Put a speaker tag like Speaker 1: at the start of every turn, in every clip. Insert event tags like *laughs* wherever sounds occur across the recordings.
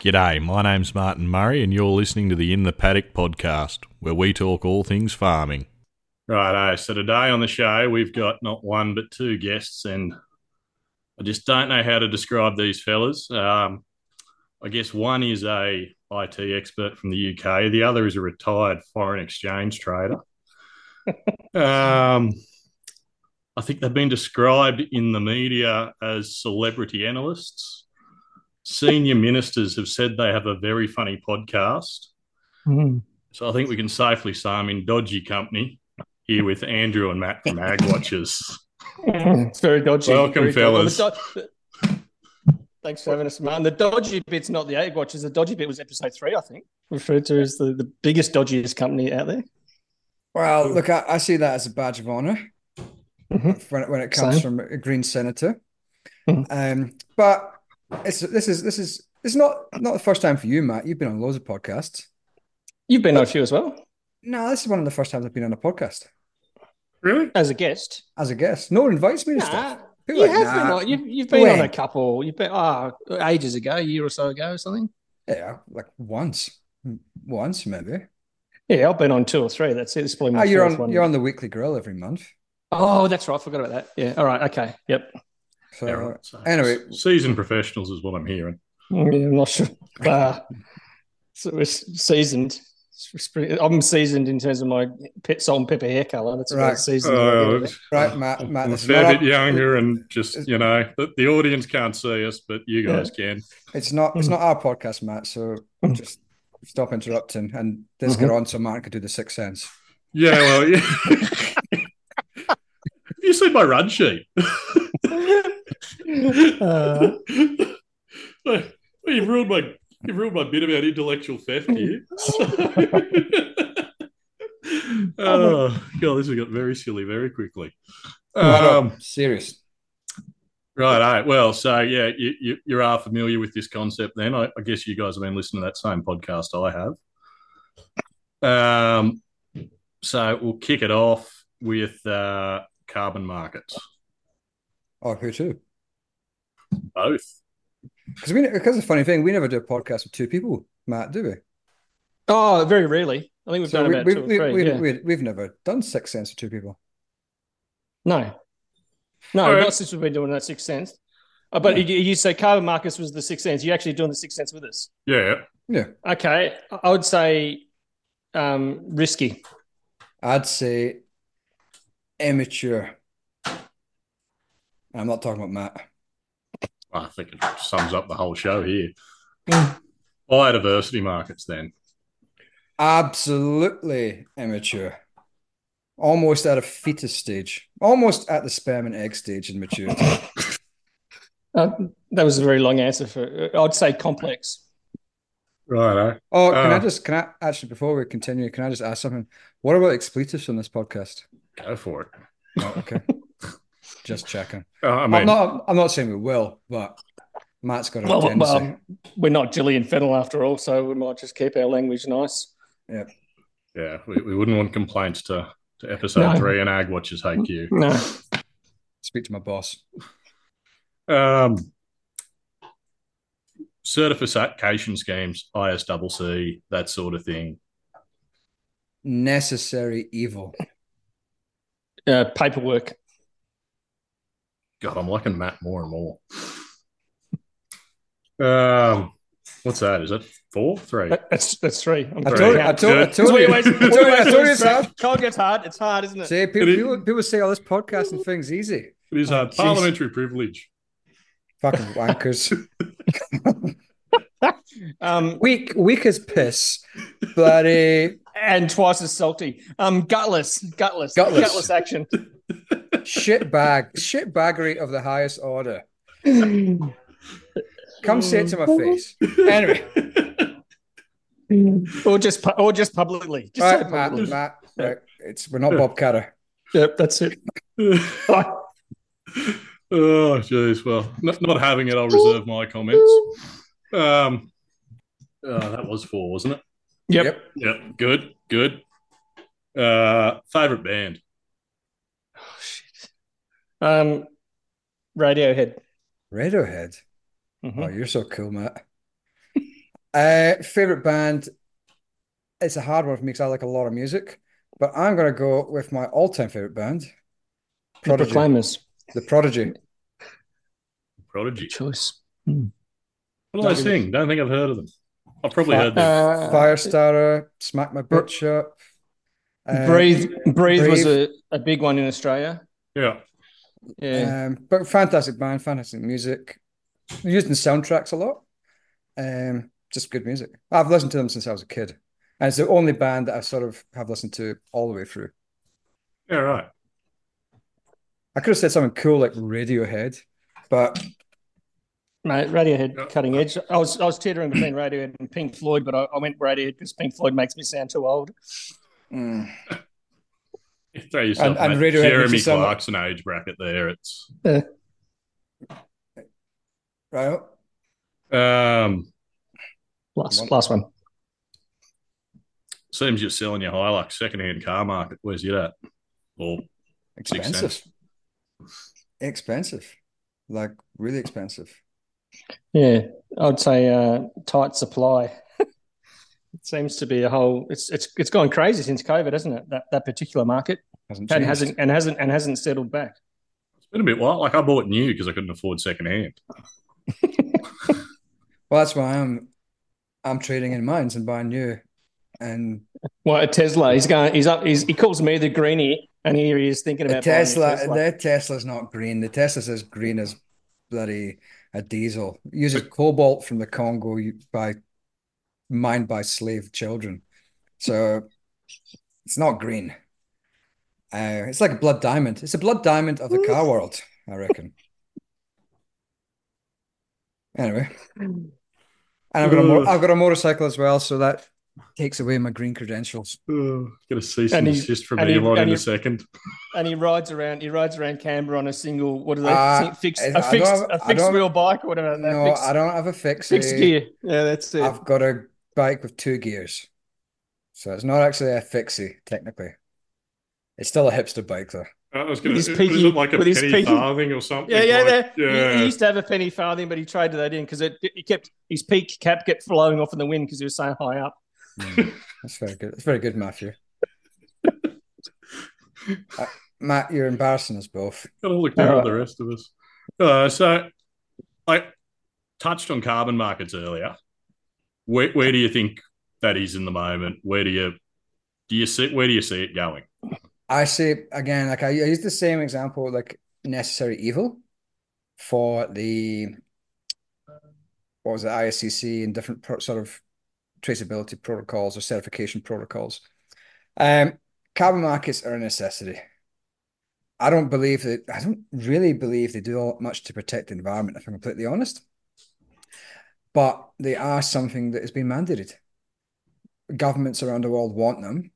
Speaker 1: G'day, my name's Martin Murray, and you're listening to the In the Paddock podcast, where we talk all things farming.
Speaker 2: Righto. So today on the show, we've got not one but two guests, and I just don't know how to describe these fellas. Um, I guess one is a IT expert from the UK. The other is a retired foreign exchange trader. *laughs* um, I think they've been described in the media as celebrity analysts. Senior ministers have said they have a very funny podcast.
Speaker 3: Mm.
Speaker 2: So I think we can safely say I'm in dodgy company here with Andrew and Matt from Ag Watchers.
Speaker 3: It's very dodgy.
Speaker 2: Welcome,
Speaker 3: very
Speaker 2: fellas.
Speaker 3: Well, the do- Thanks for having us, Martin. The dodgy bit's not the Ag Watchers. The dodgy bit was episode three, I think, referred to as the, the biggest, dodgiest company out there.
Speaker 4: Well, look, I, I see that as a badge of honor
Speaker 3: Mhm.
Speaker 4: when, it- when it comes
Speaker 3: Same.
Speaker 4: from a Green senator.
Speaker 3: Mhm.
Speaker 4: Um, but it's this is this is it's not not the first time for you, Matt. You've been on loads of podcasts.
Speaker 3: You've been on a few as well
Speaker 4: No, this is one of the first times I've been on a podcast
Speaker 2: Really?
Speaker 3: as a guest.
Speaker 4: as a guest. No one invites me to
Speaker 3: Nah,
Speaker 4: stuff.
Speaker 3: you
Speaker 4: People are
Speaker 3: have
Speaker 4: like,
Speaker 3: been on. You've, you've been on a couple. You've been oh, ages ago, a year or so ago, or something.
Speaker 4: Yeah, like once, once maybe.
Speaker 3: Yeah, I've been on two or three. That's it. It's probably my
Speaker 4: Oh, you're on
Speaker 3: one.
Speaker 4: you're on the weekly grill every month.
Speaker 3: Oh, that's right. I forgot about that. Yeah. All right. Okay. Yep.
Speaker 4: So
Speaker 2: Yeah, right. So
Speaker 4: anyway,
Speaker 2: seasoned professionals is what I'm hearing.
Speaker 3: Yeah, I'm not sure. *laughs* Uh, so we're s- seasoned. I'm seasoned in terms of my pet salt and pepper hair color. That's about
Speaker 4: Right.
Speaker 3: as seasoned.
Speaker 2: Oh,
Speaker 3: as
Speaker 4: right, Matt, Matt,
Speaker 2: I'm a fair bit
Speaker 4: our-
Speaker 2: younger, and just you know, the, the audience can't see us, but you guys can.
Speaker 4: It's not it's not our podcast, Matt. So just stop interrupting and let's
Speaker 3: Mm-hmm.
Speaker 4: get on so Matt can do the sixth sense.
Speaker 2: Yeah, well, yeah. *laughs* Have you seen my run sheet? *laughs* *laughs*
Speaker 3: Uh,
Speaker 2: well, you've ruined my you've ruined my bit about intellectual theft here. *laughs* *laughs* oh god, this has got very silly very quickly. Um,
Speaker 4: Serious.
Speaker 2: right, all right. Well, so yeah, you, you you are familiar with this concept. Then I, I guess you guys have been listening to that same podcast I have. Um, so we'll kick it off with uh, carbon markets.
Speaker 4: Oh, who too?
Speaker 2: Both.
Speaker 4: Because we because the funny thing, we never do a podcast with two people, Matt, do we?
Speaker 3: oh, very rarely. I think we've
Speaker 4: So
Speaker 3: done
Speaker 4: we,
Speaker 3: about
Speaker 4: we,
Speaker 3: two or three.
Speaker 4: we,
Speaker 3: yeah.
Speaker 4: we, we've never done six cents with two people.
Speaker 3: No, no,
Speaker 2: All right.
Speaker 3: not since we've been doing that six cents. Uh, but you, you say carbon markets was the six cents. You're actually doing the six cents with us.
Speaker 2: Yeah.
Speaker 4: Yeah,
Speaker 3: Okay, I- I would say um, risky.
Speaker 4: I'd say immature. I'm not talking about Matt.
Speaker 2: I think it sums up the whole show here.
Speaker 3: Mm.
Speaker 2: Biodiversity markets, then.
Speaker 4: Absolutely immature. Almost at a fetus stage. Almost at the sperm and egg stage in maturity.
Speaker 3: Uh, that was a very long answer for. I'd say complex.
Speaker 2: Right.
Speaker 4: Oh, can I
Speaker 2: Uh,
Speaker 4: just can I actually before we continue, can I just ask something? What about expletives on this podcast?
Speaker 2: Go for it.
Speaker 4: Oh, okay. Just checking.
Speaker 2: Uh, I
Speaker 4: I'm
Speaker 2: mean,
Speaker 4: not I'm not saying we will, but Matt's got a
Speaker 3: Well,
Speaker 4: tendency.
Speaker 3: well, we're not Gillian Fennel after all, so we might just keep our language nice.
Speaker 2: yeah, we, we wouldn't want complaints to, to episode
Speaker 3: No.
Speaker 2: three and Ag Watchers HQ.
Speaker 3: No,
Speaker 4: Speak to my boss.
Speaker 2: Um, certification schemes, ISCC, that sort of thing.
Speaker 4: Necessary evil.
Speaker 3: uh, paperwork.
Speaker 2: God, I'm liking Matt more and more. Um, what's that? Is it four, three?
Speaker 3: That's that's three. I'm
Speaker 4: I
Speaker 2: Right.
Speaker 4: told,
Speaker 3: three.
Speaker 4: I told, I
Speaker 2: Good.
Speaker 4: told you. I told you, I told you *laughs* it's hard.
Speaker 3: Can't get hard. It's hard, isn't it?
Speaker 4: See, people, people, people say, "Oh, this podcasting thing's easy."
Speaker 2: It is
Speaker 4: Oh,
Speaker 2: uh, parliamentary privilege.
Speaker 4: Fucking wankers. *laughs*
Speaker 3: Um,
Speaker 4: weak, weak as piss. Bloody *laughs*
Speaker 3: and twice as salty. Um, gutless, gutless,
Speaker 4: Gutless.
Speaker 3: gutless action.
Speaker 4: Shit bag, shit baggery of the highest order. Come say it to my face. Anyway,
Speaker 3: or just pu- or just publicly. Just
Speaker 4: right,
Speaker 3: it
Speaker 4: Matt,
Speaker 3: publicly.
Speaker 4: Matt. Right, it's we're not Bob Katter.
Speaker 3: Yep, that's it. *laughs*
Speaker 2: oh, jeez. Well, not, not having it, I'll reserve my comments. Um, uh, that was four, wasn't it?
Speaker 3: Yep.
Speaker 4: Yep.
Speaker 2: Yep. Good. Good. Uh, favorite band?
Speaker 3: Shit. Um, Radiohead.
Speaker 4: Radiohead.
Speaker 3: Mhm.
Speaker 4: Oh, you're so cool, Matt. *laughs* Uh, favorite band. It's a hard one for me because I like a lot of music, but I'm gonna go with my all-time favorite band,
Speaker 3: The
Speaker 4: Prodigy.
Speaker 3: Proclaimers.
Speaker 4: The Prodigy.
Speaker 5: Prodigy.
Speaker 3: Choice.
Speaker 5: What do they sing? Don't think I've heard of them. I've probably heard them.
Speaker 3: Uh,
Speaker 4: Firestarter, Smack My Bitch Up. uh,
Speaker 3: Breathe. Breathe was a, a big one in Australia.
Speaker 5: Yeah.
Speaker 3: Yeah.
Speaker 4: Um, but fantastic band, fantastic music. Used in soundtracks a lot. Um, just good music. I've listened to them since I was a kid, and it's the only band that I sort of have listened to all the way through.
Speaker 5: Yeah, right.
Speaker 4: I could have said something cool like Radiohead, but
Speaker 3: Mate, Radiohead
Speaker 5: Yeah.
Speaker 3: cutting edge. I was I was teetering between Radiohead and Pink Floyd, but I, I went Radiohead because Pink Floyd makes me sound too old.
Speaker 4: mm,
Speaker 5: You throw yourself
Speaker 4: And- and
Speaker 5: in that
Speaker 4: Radiohead makes
Speaker 5: Jeremy
Speaker 4: you sound
Speaker 5: Clarkson age bracket there. It's
Speaker 4: right.
Speaker 5: um
Speaker 3: Last
Speaker 4: One-
Speaker 3: last one.
Speaker 5: seems you're selling your Hilux secondhand car market. Where's you at? Well,
Speaker 4: Expensive. Expensive. Like really expensive.
Speaker 3: Yeah, I'd say uh, tight supply. *laughs* it seems to be a whole. It's it's it's gone crazy since COVID, hasn't it? That that particular market
Speaker 4: Hasn't
Speaker 3: and
Speaker 4: changed.
Speaker 3: hasn't and hasn't and hasn't settled back.
Speaker 5: it's been a bit while. Like I bought new because I couldn't afford secondhand. *laughs*
Speaker 4: Well, that's why I'm I'm trading in mines and buying new. And
Speaker 3: Well, a Tesla, he's going. He's up. He's, he calls me the greenie, and here he is thinking
Speaker 4: the
Speaker 3: about buying a
Speaker 4: Tesla,
Speaker 3: Tesla.
Speaker 4: the Tesla's not green. The Tesla's as green as bloody a diesel. uses cobalt from the Congo by mined by slave children. So it's not green. Uh, it's like a blood diamond. It's a blood diamond of the car world, I reckon. Anyway, and I've got a mo- I've got a motorcycle as well, so that takes away my green credentials.
Speaker 5: Oh, get a cease
Speaker 3: And
Speaker 5: and,
Speaker 3: he-
Speaker 5: desist from
Speaker 3: and he-
Speaker 5: Elon
Speaker 3: and
Speaker 5: in a second.
Speaker 3: and he rides around. He rides around Canberra on a single. What are they?
Speaker 4: Uh,
Speaker 3: fixed,
Speaker 4: I
Speaker 3: a
Speaker 4: don't
Speaker 3: fixed,
Speaker 4: have-
Speaker 3: a
Speaker 4: I
Speaker 3: fixed wheel bike or whatever.
Speaker 4: No,
Speaker 3: fixed,
Speaker 4: I don't have a fix.
Speaker 3: fixed gear. Yeah, that's it.
Speaker 4: I've got a bike with two gears. So it's not actually a fixie, technically. It's still a hipster bike, though.
Speaker 5: I was going to.
Speaker 3: peaky-
Speaker 5: Is it like a
Speaker 3: with his
Speaker 5: penny
Speaker 3: peaky-
Speaker 5: farthing or something?
Speaker 3: Yeah, yeah,
Speaker 5: Like,
Speaker 3: yeah. He-
Speaker 5: yeah.
Speaker 3: He, used to have a penny farthing, but he traded that in because it, he kept his peak cap kept flowing off in the wind because he was so high up.
Speaker 4: That's very good. That's very good, Matthew. *laughs* Uh, Matt, you're embarrassing us both.
Speaker 5: Got to look down
Speaker 3: Uh,
Speaker 5: at the rest of us. Uh, so, I touched on carbon markets earlier. Where, where do you think that is in the moment? Where do you do you see where do you see it going?
Speaker 4: I say again, like I, I use the same example, like necessary evil for the what was it, ISCC and different pro sort of traceability protocols or certification protocols. Um, carbon markets are a necessity. I don't believe that, I don't really believe they do all much to protect the environment, if I'm completely honest. But they are something that has been mandated. Governments around the world want them.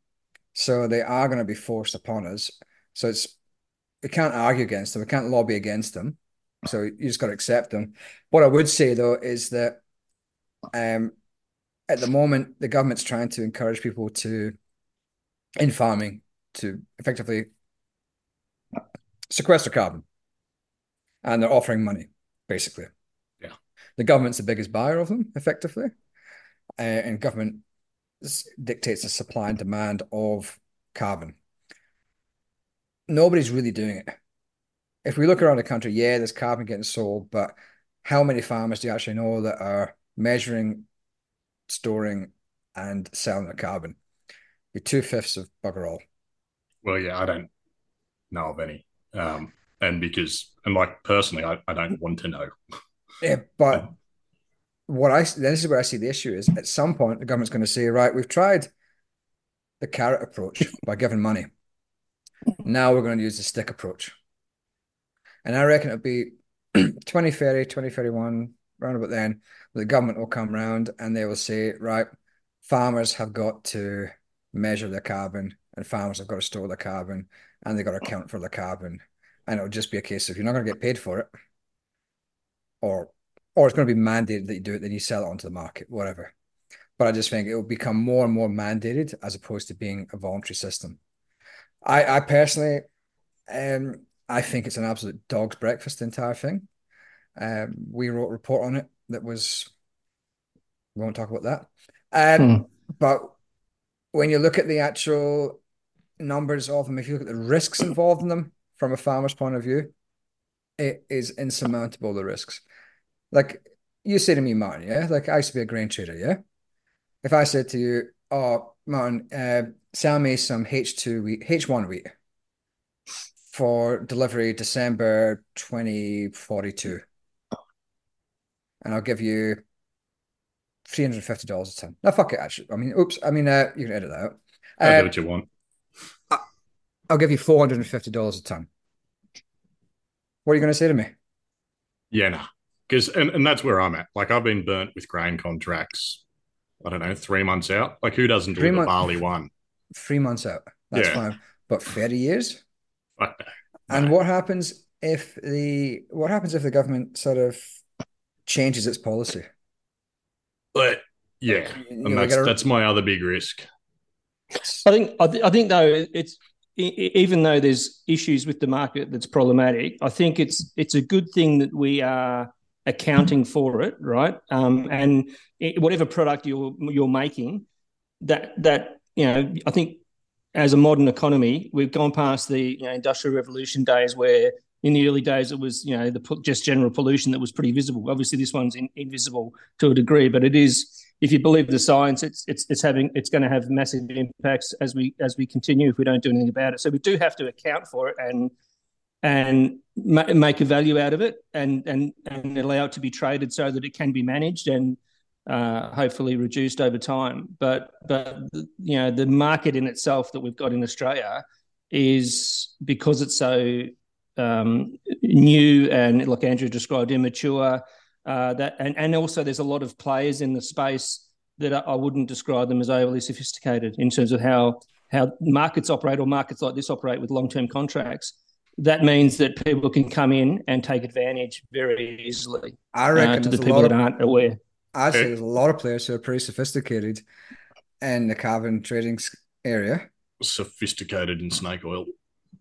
Speaker 4: So they are going to be forced upon us. So it's we can't argue against them. We can't lobby against them. So you just got to accept them. What I would say though is that um, at the moment the government's trying to encourage people to in farming to effectively sequester carbon, and they're offering money basically.
Speaker 5: Yeah.
Speaker 4: the government's the biggest buyer of them effectively, uh, and government dictates the supply and demand of carbon. Nobody's really doing it. If we look around the country, yeah, there's carbon getting sold, but how many farmers do you actually know that are measuring, storing, and selling the carbon? Be two fifths of bugger all.
Speaker 5: Well, yeah, I don't know of any, um, and because and like personally, I, I don't want to know.
Speaker 4: Yeah, but *laughs* what I this is where I see the issue is at some point the government's going to say, right, we've tried the carrot approach by giving money. Now we're going to use the stick approach. And I reckon it'll be *clears throat* 2030, 2031, around about then, the government will come round and they will say, right, farmers have got to measure their carbon and farmers have got to store their carbon and they've got to account for the carbon. And it'll just be a case of you're not going to get paid for it or or it's going to be mandated that you do it, then you sell it onto the market, whatever. But I just think it will become more and more mandated as opposed to being a voluntary system. I, I personally, um, I think it's an absolute dog's breakfast, the entire thing. Um, we wrote a report on it that was We won't talk about that. Um,
Speaker 3: Hmm.
Speaker 4: But when you look at the actual numbers of them, if you look at the risks involved in them from a farmer's point of view, it is insurmountable, the risks. Like you say to me, Martin, yeah? Like I used to be a grain trader, yeah? If I said to you, oh, Martin, uh, sell me some H2 wheat, H1 wheat for delivery December 2042. And I'll give you $350 a ton. No, fuck it, actually. I mean, oops. I mean, uh, you can edit that out.
Speaker 2: I'll
Speaker 4: Uh,
Speaker 2: do what you want.
Speaker 4: I'll give you $450 a ton. What are you going to say to me?
Speaker 2: Yeah, no. Because and, and that's where I'm at. Like I've been burnt with grain contracts, I don't know, three months out. Like who doesn't
Speaker 4: Three
Speaker 2: do the barley one?
Speaker 4: Three months out. That's
Speaker 2: Yeah.
Speaker 4: fine. But 30 years? *laughs*
Speaker 2: Fuck no.
Speaker 4: And what happens if the what happens if the government sort of changes its policy?
Speaker 2: But yeah,
Speaker 4: You
Speaker 2: and
Speaker 4: know,
Speaker 2: that's
Speaker 4: gotta-
Speaker 2: that's my other big risk.
Speaker 3: I think I, th- I think though it's even though there's issues with the market that's problematic, I think it's it's a good thing that we are accounting for it, right? Um, and it, whatever product you're you're making, that that you know, I think as a modern economy, we've gone past the you know, industrial revolution days where in the early days it was you know the just general pollution that was pretty visible. Obviously, this one's in, invisible to a degree, but it is if you believe the science, it's it's it's having it's going to have massive impacts as we as we continue if we don't do anything about it. So we do have to account for it and and ma- make a value out of it and and and allow it to be traded so that it can be managed and uh, hopefully reduced over time. But but you know the market in itself that we've got in Australia is because it's so um, new and like Andrew described immature uh, that and, and also there's a lot of players in the space that I, I wouldn't describe them as overly sophisticated in terms of how how markets operate or markets like this operate with long-term contracts. That means that people can come in and take advantage very easily
Speaker 4: I
Speaker 3: uh,
Speaker 4: reckon
Speaker 3: to the
Speaker 4: there's a
Speaker 3: people
Speaker 4: lot
Speaker 3: that
Speaker 4: of
Speaker 3: aren't aware.
Speaker 4: I'd there's a lot of players who are pretty sophisticated in the carbon trading s- area.
Speaker 2: Sophisticated in snake oil.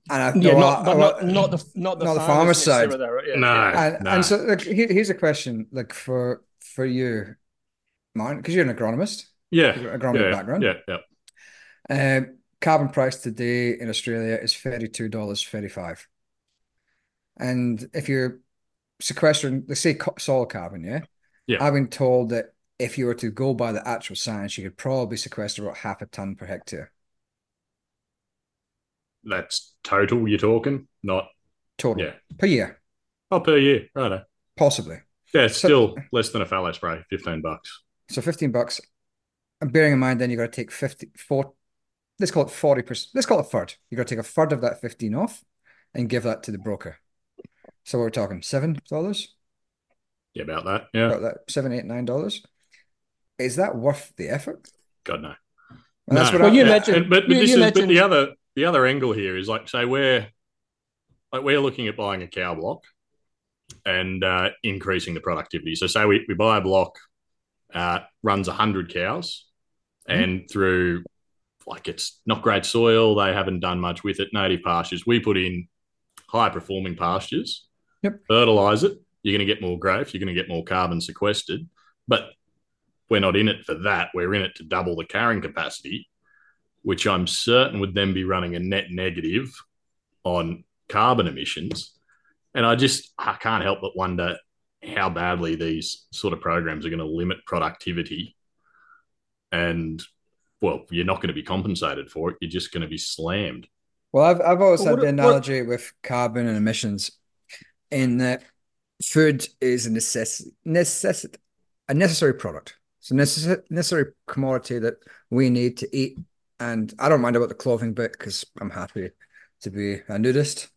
Speaker 4: And I,
Speaker 3: Yeah,
Speaker 4: well,
Speaker 3: not,
Speaker 4: I-
Speaker 3: but
Speaker 4: well,
Speaker 3: not, not the not the
Speaker 4: not the
Speaker 3: farmers
Speaker 4: farmer's side.
Speaker 3: necessarily, yeah.
Speaker 2: No.
Speaker 4: and,
Speaker 2: Nah.
Speaker 4: and so like, here, here's a question like for for you, Martin, because you're an agronomist,
Speaker 2: Yeah.
Speaker 4: you've got an agronomy
Speaker 2: Yeah.
Speaker 4: background.
Speaker 2: Yeah. Yeah.
Speaker 4: Um, carbon price today in Australia is $32.35. And if you're sequestering, let's say soil carbon, yeah?
Speaker 2: Yeah.
Speaker 4: I've been told that if you were to go by the actual science, you could probably sequester about half a ton per hectare
Speaker 2: That's total you're talking, not
Speaker 4: total
Speaker 2: yeah.
Speaker 4: per year,
Speaker 2: Oh, per year. Right.
Speaker 4: possibly.
Speaker 2: Yeah, it's
Speaker 4: So-
Speaker 2: still less than a fallow spray, 15 bucks.
Speaker 4: So 15 bucks. And bearing in mind, then you've got to take 50, 4, let's call it 40%, let's call it a third. You got to take a third of that 15 off and give that to the broker. So we're talking $7,
Speaker 2: Yeah, about that. Yeah.
Speaker 4: about that, seven, eight, nine dollars. Is that worth the effort?
Speaker 2: God no.
Speaker 4: And that's
Speaker 2: No.
Speaker 4: what
Speaker 3: Well,
Speaker 4: I,
Speaker 3: you
Speaker 2: Yeah,
Speaker 3: mentioned-
Speaker 2: and- but, but
Speaker 3: you-
Speaker 2: this
Speaker 3: you
Speaker 2: is
Speaker 3: mentioned-
Speaker 2: but the other the other angle here is like say we're like we're looking at buying a cow block and uh, increasing the productivity. So say we, we buy a block, uh, runs hundred cows,
Speaker 4: Mm-hmm.
Speaker 2: and through like it's not great soil, they haven't done much with it. Native pastures, we put in high performing pastures,
Speaker 4: Yep.
Speaker 2: fertilize it. You're going to get more growth. You're going to get more carbon sequestered, but we're not in it for that. We're in it to double the carrying capacity, which I'm certain would then be running a net negative on carbon emissions. And I just I can't help but wonder how badly these sort of programs are going to limit productivity. And well, you're not going to be compensated for it. You're just going to be slammed.
Speaker 4: well, I've I've always
Speaker 3: Well,
Speaker 4: had
Speaker 3: what-
Speaker 4: the
Speaker 3: what-
Speaker 4: analogy with carbon and emissions in that food is a necessity, necessit a necessary product. It's a necess- necessary commodity that we need to eat. And I don't mind about the clothing bit because I'm happy to be a nudist.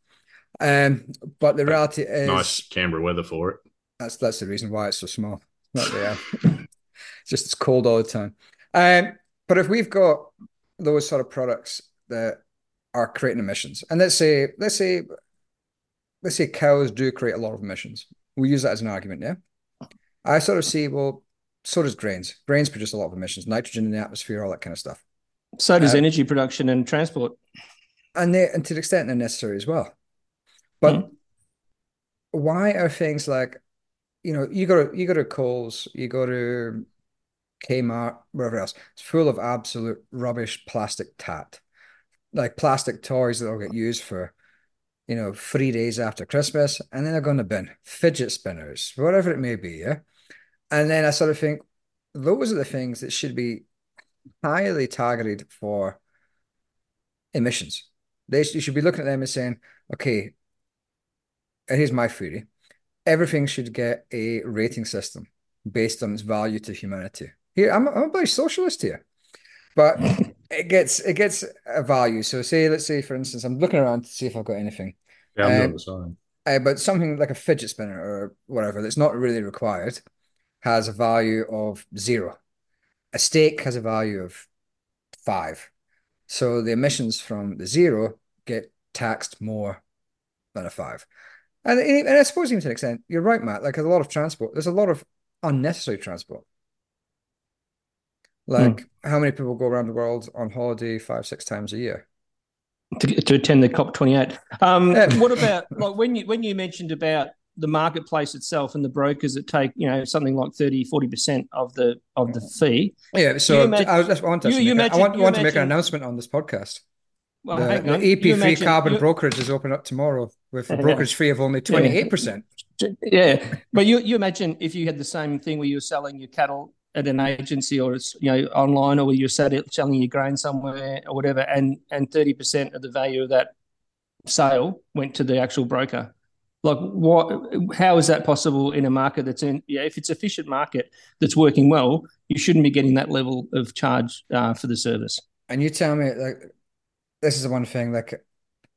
Speaker 4: Um, but the reality is
Speaker 2: nice Canberra weather for it.
Speaker 4: That's that's the reason why it's so small. Not the, uh, *laughs* it's just it's cold all the time. Um, but if we've got those sort of products that are creating emissions, and let's say let's say let's say cows do create a lot of emissions, we use that as an argument. Yeah, I sort of see well, so does grains. Grains produce a lot of emissions, nitrogen in the atmosphere, all that kind of stuff,
Speaker 3: So does
Speaker 4: Uh,
Speaker 3: energy production and transport.
Speaker 4: and they and to the extent they're necessary as well. But why are things like, you know, you go to you go to Coles, you go to Kmart, wherever else. It's full of absolute rubbish plastic tat, like plastic toys that will get used for, you know, three days after Christmas, and then they're going to bin fidget spinners, whatever it may be. Yeah. And then I sort of think those are the things that should be highly targeted for emissions. They you should be looking at them and saying, okay, and here's my theory everything should get a rating system based on its value to humanity. Here, I'm, I'm a British socialist here, but *laughs* it gets it gets a value. So, say, let's say, for instance, I'm looking around to see if I've got anything.
Speaker 5: Yeah, I'm um, the same.
Speaker 4: Uh, but something like a fidget spinner or whatever that's not really required has a value of zero. A steak has a value of five. So the emissions from the zero get taxed more than a five. And, and I suppose even to an extent, you're right, Matt. Like a lot of transport, there's a lot of unnecessary transport. Like mm. how many people go around the world on holiday five, six times a year?
Speaker 3: To, to attend the COP twenty eight. Um, yeah. what about like when you when you mentioned about the marketplace itself and the brokers that take you know something like 30 40 percent of the of the fee
Speaker 4: yeah so imagine, I, was, I want to, you, you imagine, I want, want to make an announcement on this podcast well, the, the EP3 imagine, carbon brokerage is open up tomorrow with a brokerage fee of only 28%.
Speaker 3: Yeah. But you, you imagine if you had the same thing where you were selling your cattle at an agency or it's you know online or you're selling your grain somewhere or whatever and and 30% of the value of that sale went to the actual broker. Like what how is that possible in a market that's in yeah if it's efficient market that's working well you shouldn't be getting that level of charge uh, for the service.
Speaker 4: And you tell me like this is the one thing like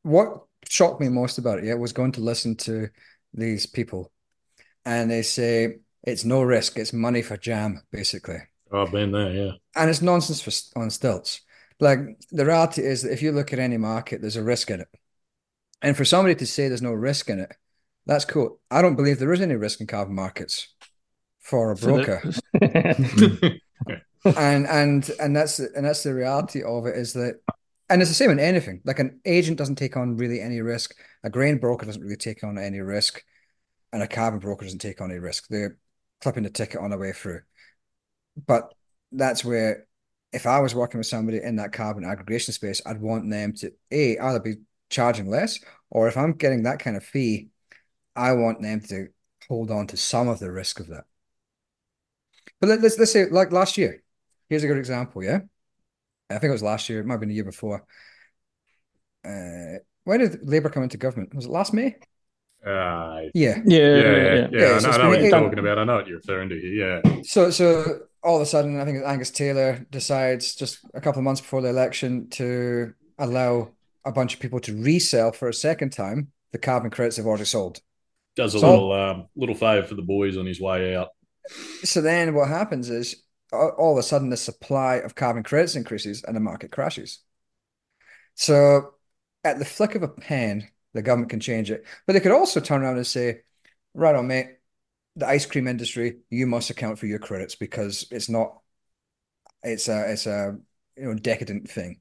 Speaker 4: what shocked me most about it yeah was going to listen to these people. And they say it's no risk. It's money for jam basically.
Speaker 5: Oh i've been there yeah.
Speaker 4: And it's nonsense for on stilts. Like the reality is that if you look at any market there's a risk in it. And for somebody to say there's no risk in it that's cool. I don't believe there is any risk in carbon markets for a broker. *laughs* Hmm. and and and that's and that's the reality of it is that and it's the same in anything. Like an agent doesn't take on really any risk. A grain broker doesn't really take on any risk, and a carbon broker doesn't take on any risk. They're clipping the ticket on the way through. But that's where, if I was working with somebody in that carbon aggregation space, I'd want them to a either be charging less, or if I'm getting that kind of fee, I want them to hold on to some of the risk of that. But let's let's say like last year. Here's a good example. Yeah I think it was last year. It might have been the year before. Uh, when did Labour come into government? Was it last May?
Speaker 5: Uh,
Speaker 3: yeah.
Speaker 5: Yeah. Yeah. Yeah. yeah, yeah. I know, so I know what you're talking about. I know what you're referring to here. Yeah.
Speaker 4: So, so all of a sudden, I think Angus Taylor decides just a couple of months before the election to allow a bunch of people to resell for a second time the carbon credits they've already sold.
Speaker 5: Does a so, little um, little favour for the boys on his way out.
Speaker 4: So then what happens is all of a sudden the supply of carbon credits increases and the market crashes. So at the flick of a pen, the government can change it. But they could also turn around and say, right on, mate, the ice cream industry, you must account for your credits because it's not it's a it's a you know decadent thing.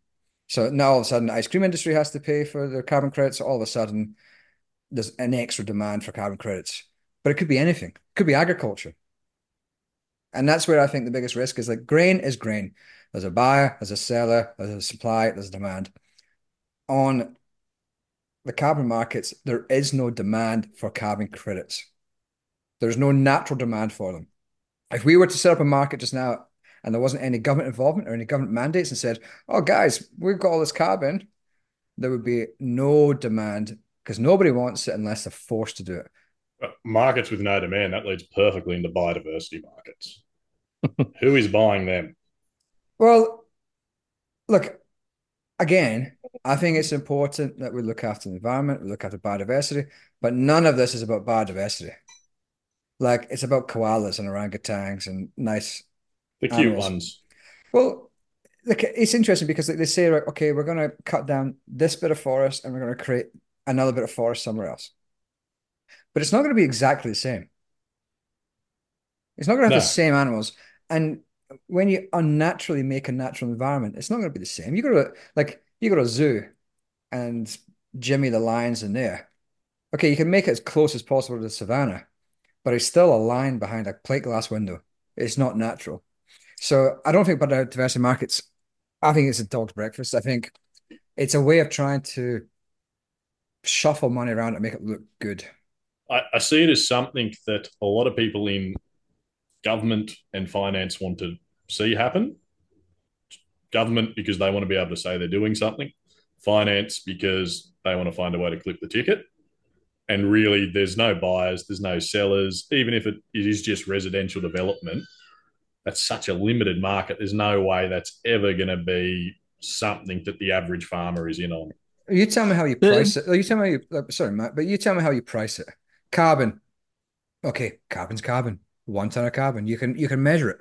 Speaker 4: So now all of a sudden the ice cream industry has to pay for their carbon credits. All of a sudden there's an extra demand for carbon credits. But it could be anything. It could be agriculture. And that's where I think the biggest risk is like grain is grain. There's a buyer, there's a seller, there's a supply, there's a demand. On the carbon markets, there is no demand for carbon credits. There's no natural demand for them. If we were to set up a market just now and there wasn't any government involvement or any government mandates and said, oh, guys, we've got all this carbon, there would be no demand because nobody wants it unless they're forced to do it.
Speaker 5: But markets with no demand, that leads perfectly into biodiversity markets. *laughs* Who is buying them?
Speaker 4: Well, look, again, mm-hmm. I think it's important that we look after the environment, we look after biodiversity, but none of this is about biodiversity. Like it's about koalas and orangutans and nice
Speaker 5: the cute animals. ones.
Speaker 4: Well, look, it's interesting because they say, right, okay, we're going to cut down this bit of forest and we're going to create another bit of forest somewhere else. But it's not going to be exactly the same. It's not going to have no. the same animals. And when you unnaturally make a natural environment, it's not going to be the same. You go to like you go to a zoo, and Jimmy the lion's in there. Okay, you can make it as close as possible to the savannah, but it's still a lion behind a plate glass window. It's not natural. So I don't think biodiversity markets. I think it's a dog's breakfast. I think it's a way of trying to shuffle money around and make it look good.
Speaker 2: I, I see it as something that a lot of people in government and finance want to see happen. Government because they want to be able to say they're doing something. Finance because they want to find a way to clip the ticket. And really, there's no buyers, there's no sellers. Even if it, it is just residential development, that's such a limited market. There's no way that's ever going to be something that the average farmer is in on.
Speaker 4: You tell me how you price it. You tell me, how you, uh, sorry, Matt, but you tell me how you price it. Carbon. Okay, carbon's carbon. One ton of carbon. You can you can measure it.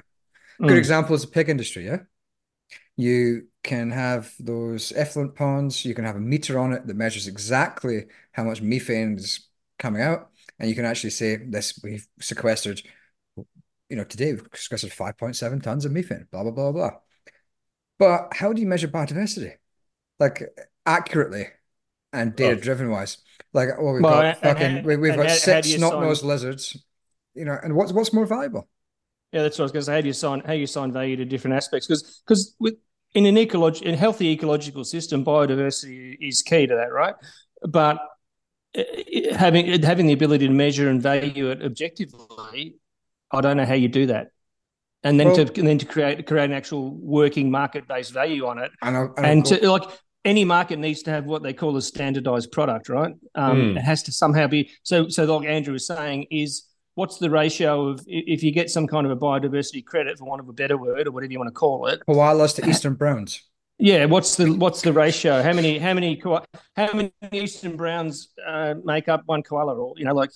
Speaker 4: Good mm. example is the pig industry. Yeah, you can have those effluent ponds. You can have a meter on it that measures exactly how much methane is coming out, and you can actually say this: we've sequestered. You know, today we've sequestered five point seven tons of methane. Blah blah blah blah. But how do you measure biodiversity? Like accurately and data driven wise. Like, well, we've well, got fucking, and, we, have got six snot nosed lizards, you know, and what's what's more valuable?
Speaker 3: Yeah, that's what I was going to say. How do you assign how you assign value to different aspects? Because because with in an ecological, in a healthy ecological system, biodiversity is key to that, right? But uh, having having the ability to measure and value it objectively, I don't know how you do that. And then well, to and then to create create an actual working market based value on it, and, I, and to like any market needs to have what they call a standardized product, right? Um, mm. It has to somehow be so. So, like Andrew was saying, is what's the ratio of if you get some kind of a biodiversity credit, for want of a better word, or whatever you want to call it,
Speaker 4: koalas to eastern browns.
Speaker 3: Yeah, what's the what's the ratio? How many how many how many eastern browns uh, make up one koala, or you know, like,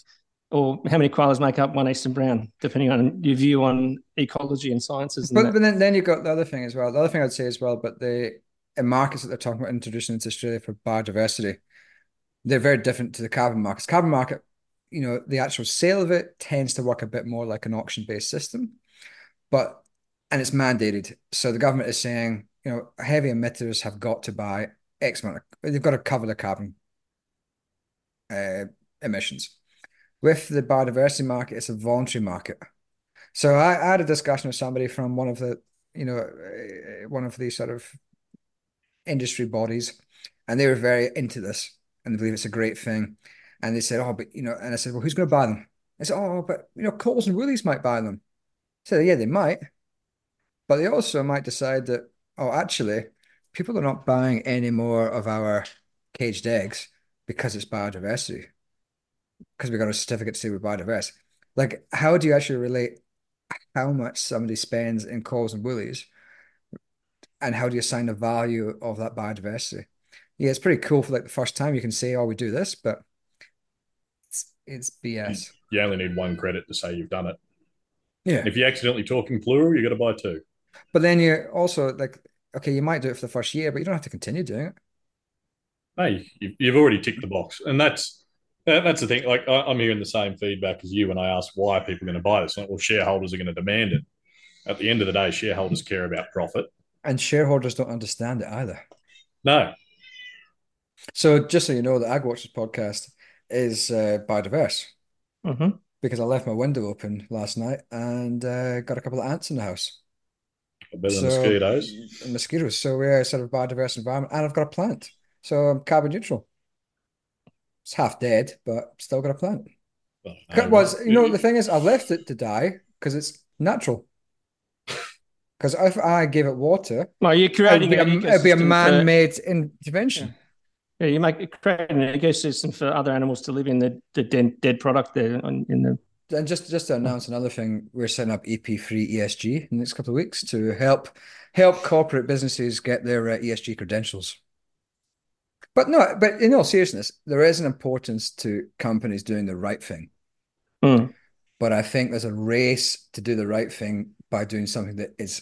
Speaker 3: or how many koalas make up one eastern brown, depending on your view on ecology and sciences.
Speaker 4: And but, but then then you've got the other thing as well. The other thing I'd say as well, but the markets that they're talking about introducing into Australia for biodiversity, they're very different to the carbon markets. Carbon market, you know, the actual sale of it tends to work a bit more like an auction based system, but and it's mandated. So the government is saying, you know, heavy emitters have got to buy X amount. Of, they've got to cover the carbon uh, emissions. With the biodiversity market, it's a voluntary market. So I, I had a discussion with somebody from one of the, you know, uh, one of these sort of industry bodies, and they were very into this and they believe it's a great thing. And they said, "Oh, but you know," and I said, "Well, who's going to buy them?" I said, "Oh, but you know, Coles and Woolies might buy them." I said, "Yeah, they might, but they also might decide that, oh, actually, people are not buying any more of our caged eggs because it's biodiversity, because we got a certificate to say we're biodiverse. Like, how do you actually relate how much somebody spends in Coles and Woolies and how do you assign the value of that biodiversity? Yeah, it's pretty cool for like the first time you can say, "Oh, we do this," but it's BS.
Speaker 2: You, you only need one credit to say you've done it.
Speaker 4: Yeah.
Speaker 2: If you're accidentally talking plural, you got to buy two.
Speaker 4: But then you're also like, okay, you might do it for the first year, but you don't have to continue doing it.
Speaker 2: Hey, you've already ticked the box, and that's that's the thing. Like I'm hearing the same feedback as you when I ask why people are going to buy this. Like, well, shareholders are going to demand it. At the end of the day, shareholders care about profit
Speaker 4: and shareholders don't understand it either.
Speaker 2: No.
Speaker 4: So just so you know, the Ag Watchers podcast is uh, biodiverse
Speaker 3: mm-hmm.
Speaker 4: because I left my window open last night and uh, got a couple of ants in the house.
Speaker 2: A bit so, of mosquitoes.
Speaker 4: Mosquitoes. So we're a sort of biodiverse environment, and I've got a plant, so I'm carbon neutral. It's half dead, but still got a plant. Well, was you know the thing is I left it to die because it's natural. *laughs* Because if I give it water,
Speaker 3: well, you're creating
Speaker 4: it'd be a, it'd be a man-made intervention.
Speaker 3: Yeah. Yeah, you make creating an ecosystem for other animals to live in the, the dead, dead product there in the.
Speaker 4: And just just to announce another thing, we're setting up EP3 ESG in the next couple of weeks to help help corporate businesses get their uh, ESG credentials. But no, but in all seriousness, there is an importance to companies doing the right thing.
Speaker 3: Mm.
Speaker 4: But I think there's a race to do the right thing by doing something that is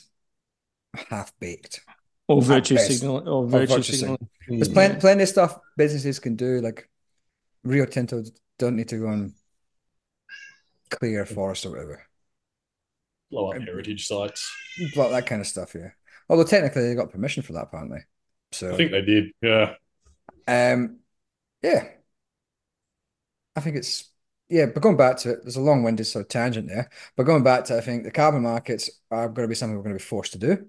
Speaker 4: half baked.
Speaker 3: Or virtue signal or virtue, or virtue signal.
Speaker 4: There's plenty, plenty of stuff businesses can do. Like Rio Tinto don't need to go and clear forest or whatever.
Speaker 2: Blow up heritage sites.
Speaker 4: Blow that kind of stuff, yeah. Although technically they got permission for that, apparently. So
Speaker 2: I think they did, yeah.
Speaker 4: Um, yeah. I think it's yeah, but going back to it, there's a long-winded sort of tangent there. But going back to, I think the carbon markets are going to be something we're going to be forced to do.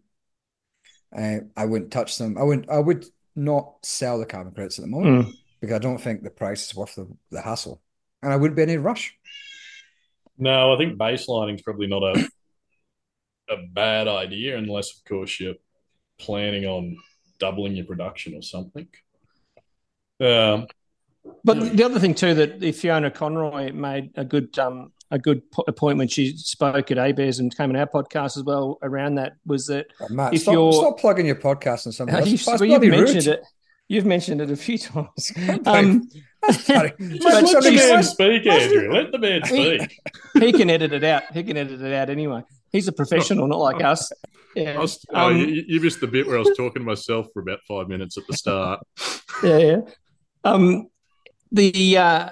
Speaker 4: Uh, I wouldn't touch them. I wouldn't. I would not sell the carbon credits at the moment
Speaker 3: Mm.
Speaker 4: because I don't think the price is worth the, the hassle, and I wouldn't be in any rush.
Speaker 2: No, I think baselining is probably not a a bad idea unless, of course, you're planning on doubling your production or something. Um,
Speaker 3: But
Speaker 2: Yeah.
Speaker 3: the other thing too that the Fiona Conroy made a good um, a good po- point when she spoke at ABARES and came on our podcast as well around that was that
Speaker 4: Oh, Matt,
Speaker 3: If
Speaker 4: stop,
Speaker 3: you're-
Speaker 4: stop plugging your podcast and something. *laughs*
Speaker 3: you've,
Speaker 4: That's, that's
Speaker 3: well, you've
Speaker 4: bloody
Speaker 3: mentioned
Speaker 4: rude.
Speaker 3: it. You've mentioned it a few times. *laughs* Um,
Speaker 4: Sorry. *laughs*
Speaker 3: But
Speaker 2: let the man speak, Andrew. Let the man speak.
Speaker 3: he can edit it out. He can edit it out anyway. He's a professional, not like us. Yeah.
Speaker 2: I was, oh,
Speaker 3: Um,
Speaker 2: you, you missed the bit where I was talking to myself for about five minutes at the start.
Speaker 3: yeah, yeah. Um, the uh,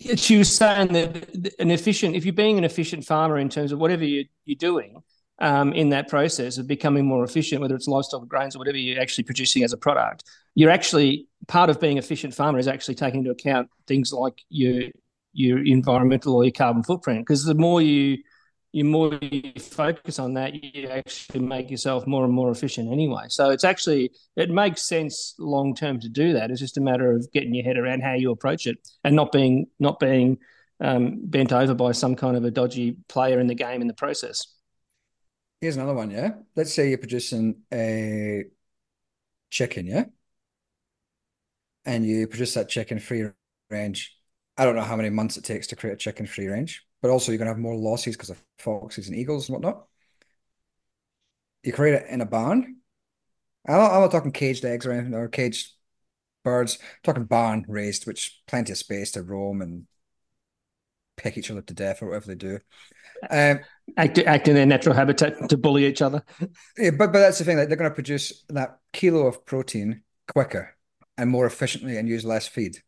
Speaker 3: she was saying that an efficient, if you're being an efficient farmer in terms of whatever you, you're doing um, in that process of becoming more efficient, whether it's livestock or grains or whatever you're actually producing as a product, you're actually part of being efficient farmer is actually taking into account things like your your environmental or your carbon footprint. Because the more you you more you focus on that, you actually make yourself more and more efficient anyway. So it's actually it makes sense long term to do that. It's just a matter of getting your head around how you approach it and not being not being um, bent over by some kind of a dodgy player in the game in the process.
Speaker 4: Here's another one, yeah. Let's say you're producing a chicken, yeah, and you produce that chicken free range. I don't know how many months it takes to create a chicken free range, but also you're gonna have more losses because of foxes and eagles and whatnot. You create it in a barn. I'm not, I'm not talking caged eggs or anything or caged birds. I'm talking barn raised, which plenty of space to roam and pick each other to death or whatever they do. Um,
Speaker 3: Act, act in their natural habitat to bully each other.
Speaker 4: Yeah, but but that's the thing. Like they're going to produce that kilo of protein quicker and more efficiently and use less feed.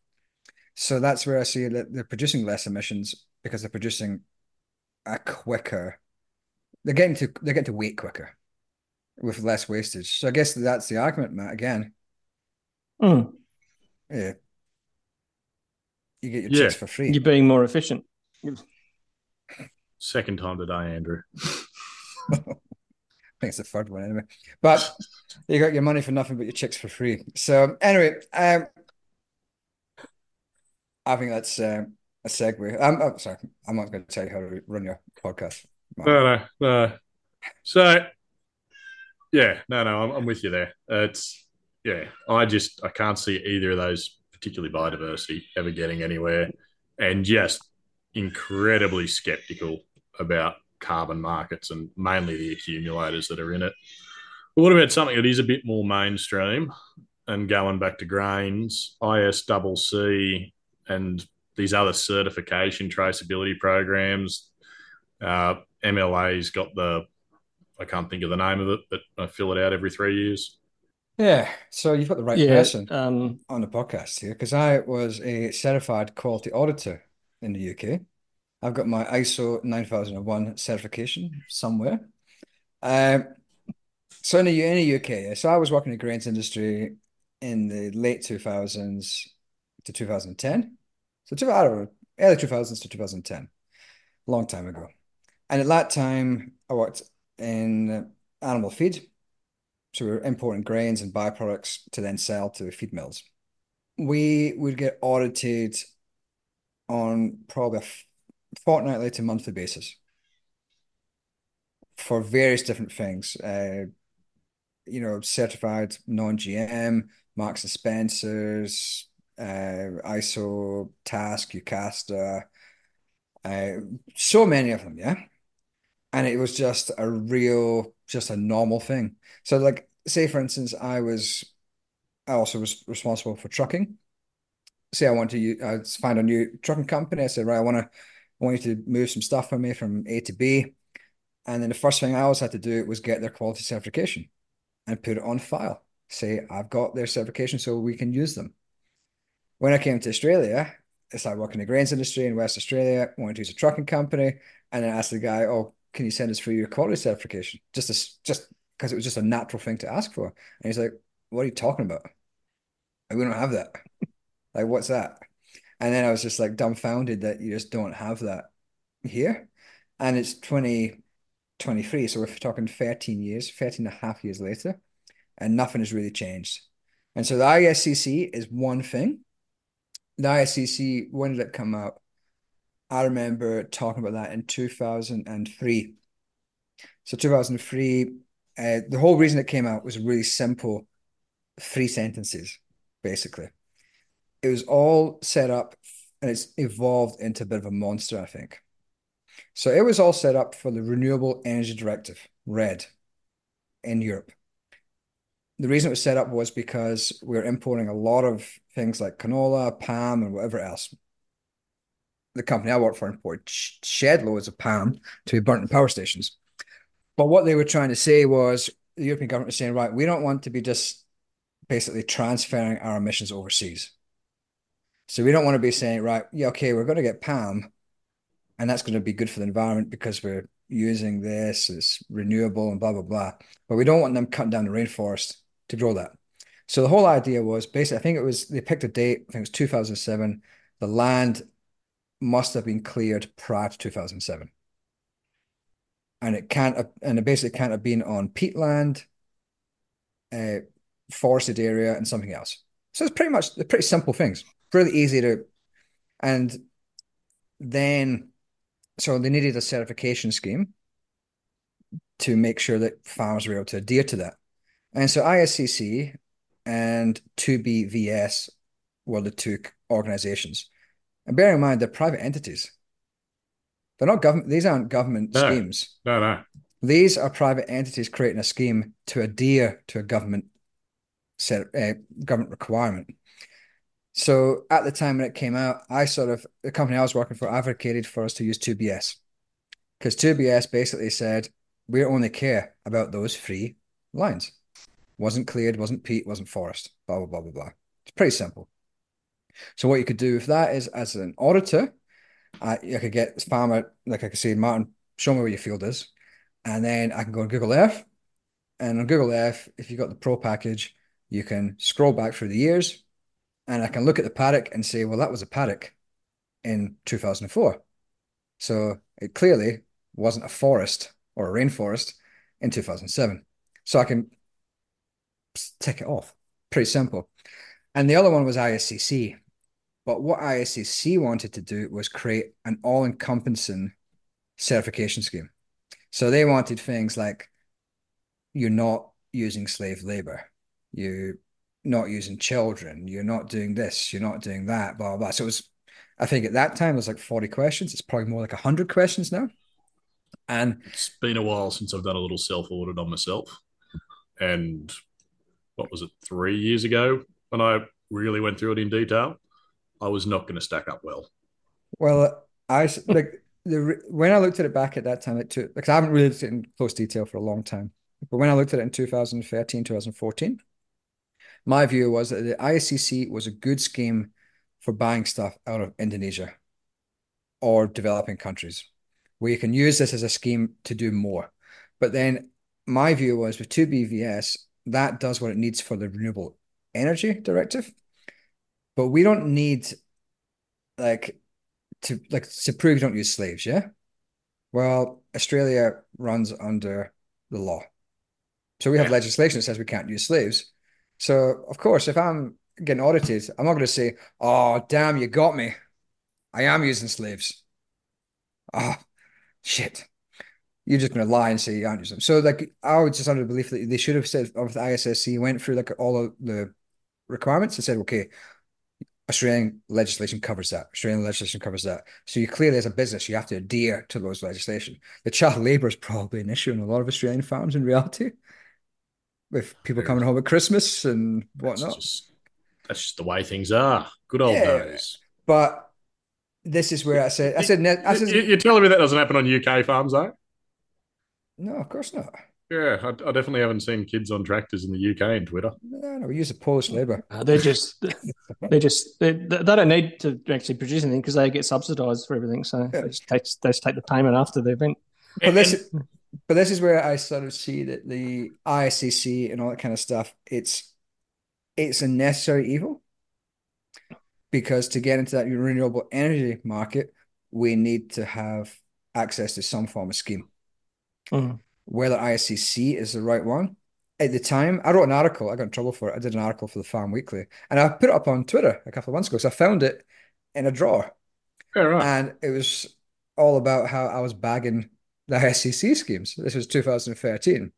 Speaker 4: So that's where I see that they're producing less emissions because they're producing a quicker. They're getting to they're getting to weight quicker with less wastage. So I guess that's the argument, Matt. Again,
Speaker 3: Mm,
Speaker 4: yeah, you get your
Speaker 2: Yeah.
Speaker 4: chicks for free.
Speaker 3: you're being more efficient.
Speaker 2: Second time today, Andrew. *laughs*
Speaker 4: I think it's the third one anyway. But you got your money for nothing but your chicks for free. So anyway, um, I think that's uh, a segue. I'm, I'm sorry, I'm not going to tell you how to run your podcast.
Speaker 2: No, no, no. So, yeah, no, no, I'm, I'm with you there. It's yeah, I just I can't see either of those, particularly biodiversity, ever getting anywhere, and just incredibly skeptical about carbon markets and mainly the accumulators that are in it. But what about something that is a bit more mainstream and going back to grains, ISCC, and these other certification traceability programs? Uh, MLA's got the, I can't think of the name of it, but I fill it out every three years.
Speaker 4: Yeah, so you've got the right
Speaker 3: yeah.
Speaker 4: person
Speaker 3: Um,
Speaker 4: on the podcast here because I was a certified quality auditor in the UK. I've got my ISO 9001 certification somewhere. Um, so in the, in the UK, yeah, so I was working in the grains industry in the late 2000s to 2010. So I don't know, early 2000s to 2010, long time ago. And at that time, I worked in animal feed. So we were importing grains and byproducts to then sell to feed mills. We would get audited on probably a fortnightly to monthly basis for various different things. Uh, you know, certified non-GM, Marks and Spencers, uh, ISO, TASCC, UKASTA, uh, so many of them, yeah. And it was just a real, just a normal thing. So, like, say for instance, I was, I also was responsible for trucking. Say I want to, u- I find a new trucking company. I said, right, I want to, I want you to move some stuff for me from A to B. And then the first thing I always had to do was get their quality certification and put it on file. Say, I've got their certification so we can use them. When I came to Australia, I started working in the grains industry in West Australia, wanted to use a trucking company, and then asked the guy, Oh, can you send us for your quality certification? Just as just because it was just a natural thing to ask for. And he's like, What are you talking about? Like, we don't have that. Like, what's that? And then I was just like dumbfounded that you just don't have that here. And it's 2023, so we're talking 13 years, 13 and a half years later, and nothing has really changed. And so the ISCC is one thing. The ISCC, when did it come out? I remember talking about that in 2003. So 2003, uh, the whole reason it came out was really simple, three sentences, basically. It was all set up and it's evolved into a bit of a monster, I think. So it was all set up for the Renewable Energy Directive, RED, in Europe. The reason it was set up was because we we're importing a lot of things like canola, palm, and whatever else. The company I work for imported shed loads of palm to be burnt in power stations. But what they were trying to say was the European government was saying, right, we don't want to be just basically transferring our emissions overseas. So we don't want to be saying, right, yeah, okay, we're going to get palm, and that's going to be good for the environment because we're using this, it's renewable and blah, blah, blah. But we don't want them cutting down the rainforest to grow that. So the whole idea was basically, I think it was, they picked a date, I think it was 2007. The land must have been cleared prior to 2007 and it can't and it basically can't have been on peatland, uh, forested area, and something else. So it's pretty much the pretty simple things, really easy to, and then so they needed a certification scheme to make sure that farmers were able to adhere to that. And so ISCC and 2BVS were the two organizations. And bear in mind, they're private entities. They're not government. These aren't government
Speaker 5: No.
Speaker 4: schemes.
Speaker 5: No, no.
Speaker 4: These are private entities creating a scheme to adhere to a government set uh, government requirement. So at the time when it came out, I sort of the company I was working for advocated for us to use 2BS because 2BS basically said we only care about those three lines. Wasn't cleared, wasn't peat, wasn't forest, blah blah blah blah blah. It's pretty simple. So what you could do with that is, as an auditor, I, I could get farmer, like I could say, Martin, show me where your field is. And then I can go on Google Earth. And on Google Earth, if you've got the pro package, you can scroll back through the years and I can look at the paddock and say, well, that was a paddock in 2004. So it clearly wasn't a forest or a rainforest in 2007. So I can tick it off. Pretty simple. And the other one was ISCC. But what ISCC wanted to do was create an all encompassing certification scheme. So they wanted things like you're not using slave labor, you're not using children, you're not doing this, you're not doing that, blah, blah, blah. So it was, I think at that time, it was like 40 questions. It's probably more like 100 questions now. And
Speaker 2: It's been a while since I've done a little self audit on myself. And what was it, three years ago when I really went through it in detail? I was not going to stack up well.
Speaker 4: Well, I like the when I looked at it back at that time, it took because I haven't really looked at it in close detail for a long time. But when I looked at it in 2013, 2014, my view was that the ISCC was a good scheme for buying stuff out of Indonesia or developing countries, where you can use this as a scheme to do more. But then my view was with 2BVS, that does what it needs for the Renewable Energy Directive. But we don't need like to like to prove you don't use slaves, yeah? Well, Australia runs under the law. So we have
Speaker 5: Yeah.
Speaker 4: legislation that says we can't use slaves. So of course, if I'm getting audited, I'm not going to say, "Oh, damn, you got me. I am using slaves." Ah, shit. You're just going to lie and say you aren't using them. So like I was just under the belief that they should have said of the ISCC went through like all of the requirements and said, okay, Australian legislation covers that. Australian legislation covers that. So you clearly, as a business, you have to adhere to those legislation. The child labour is probably an issue in a lot of Australian farms in reality, with people coming home at Christmas and
Speaker 2: That's
Speaker 4: whatnot.
Speaker 2: just, that's just the way things are. Good old
Speaker 4: Yeah.
Speaker 2: days.
Speaker 4: But this is where I said, I said, I said,
Speaker 2: You- You're telling me that doesn't happen on UK farms, though?
Speaker 4: No, of course not.
Speaker 2: Yeah, I, I definitely haven't seen kids on tractors in the UK and Twitter.
Speaker 4: No, no, we use the Polish labour.
Speaker 3: Uh, they're just *laughs* they're just they, they don't need to actually produce anything because they get subsidised for everything. So
Speaker 4: Yeah.
Speaker 3: they, just take, they just take the payment after the event.
Speaker 4: But this, but this is where I sort of see that the ISCC and all that kind of stuff. It's it's a necessary evil, because to get into that renewable energy market, we need to have access to some form of scheme.
Speaker 3: Mm.
Speaker 4: Whether ISCC is the right one. At the time, I wrote an article. I got in trouble for it. I did an article for the Farm Weekly, and I put it up on Twitter a couple of months ago. So I found it in a drawer,
Speaker 5: Yeah, right.
Speaker 4: and it was all about how I was bagging the ISCC schemes. This was 2013,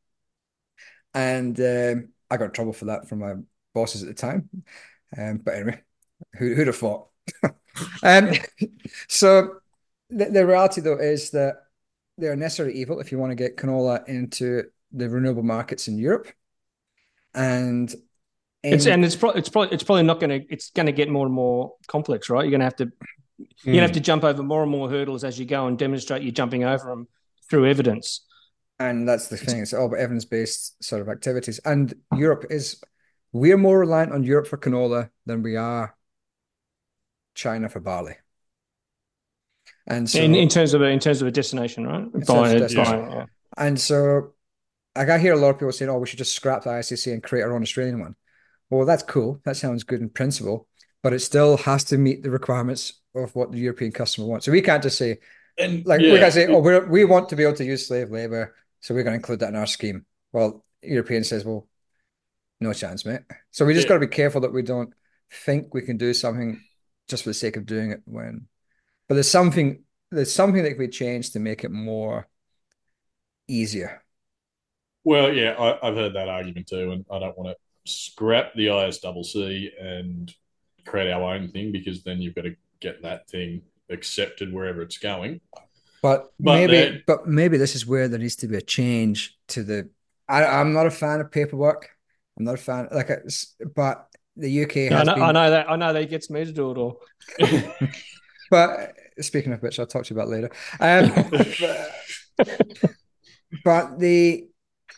Speaker 4: and um, I got in trouble for that from my bosses at the time. Um, but anyway, who, who'd have thought? *laughs* um, *laughs* so the, the reality though is that they're necessary evil if you want to get canola into the renewable markets in Europe. And
Speaker 3: It's and it's probably it's probably it's probably not going to it's going to get more and more complex, right? You're going to have to you're
Speaker 2: Hmm.
Speaker 3: have to jump over more and more hurdles as you go and demonstrate you're jumping over them through evidence.
Speaker 4: And that's the thing. It's all about evidence-based sort of activities. And Europe is we're more reliant on Europe for canola than we are China for barley. And so
Speaker 3: in, in terms of a, in terms of a destination, right?
Speaker 4: terms
Speaker 3: By-
Speaker 4: destination.
Speaker 3: by- yeah.
Speaker 4: and so like I hear a lot of people saying, "Oh, we should just scrap the ICC and create our own Australian one." Well, that's cool. That sounds good in principle, but it still has to meet the requirements of what the European customer wants. So we can't just say,
Speaker 2: And
Speaker 4: like
Speaker 2: yeah,
Speaker 4: we can't say, "Oh, we we want to be able to use slave labor, so we're going to include that in our scheme." Well, European says, "Well, no chance, mate." So we just
Speaker 2: Yeah.
Speaker 4: got to be careful that we don't think we can do something just for the sake of doing it. When, but there's something there's something that can be changed to make it more easier.
Speaker 2: Well, yeah, I, I've heard that argument too, and I don't want to scrap the ISCC and create our own thing because then you've got to get that thing accepted wherever it's going.
Speaker 4: But,
Speaker 2: But
Speaker 4: maybe,
Speaker 2: then-
Speaker 4: but maybe this is where there needs to be a change to the. I, I'm not a fan of paperwork. I'm not a fan. Like, it's, but the UK
Speaker 3: I
Speaker 4: has
Speaker 3: know,
Speaker 4: been.
Speaker 3: I know that I know that gets me to do it all. *laughs* *laughs*
Speaker 4: But speaking of which, I'll talk to you about later. Um, but, *laughs* but the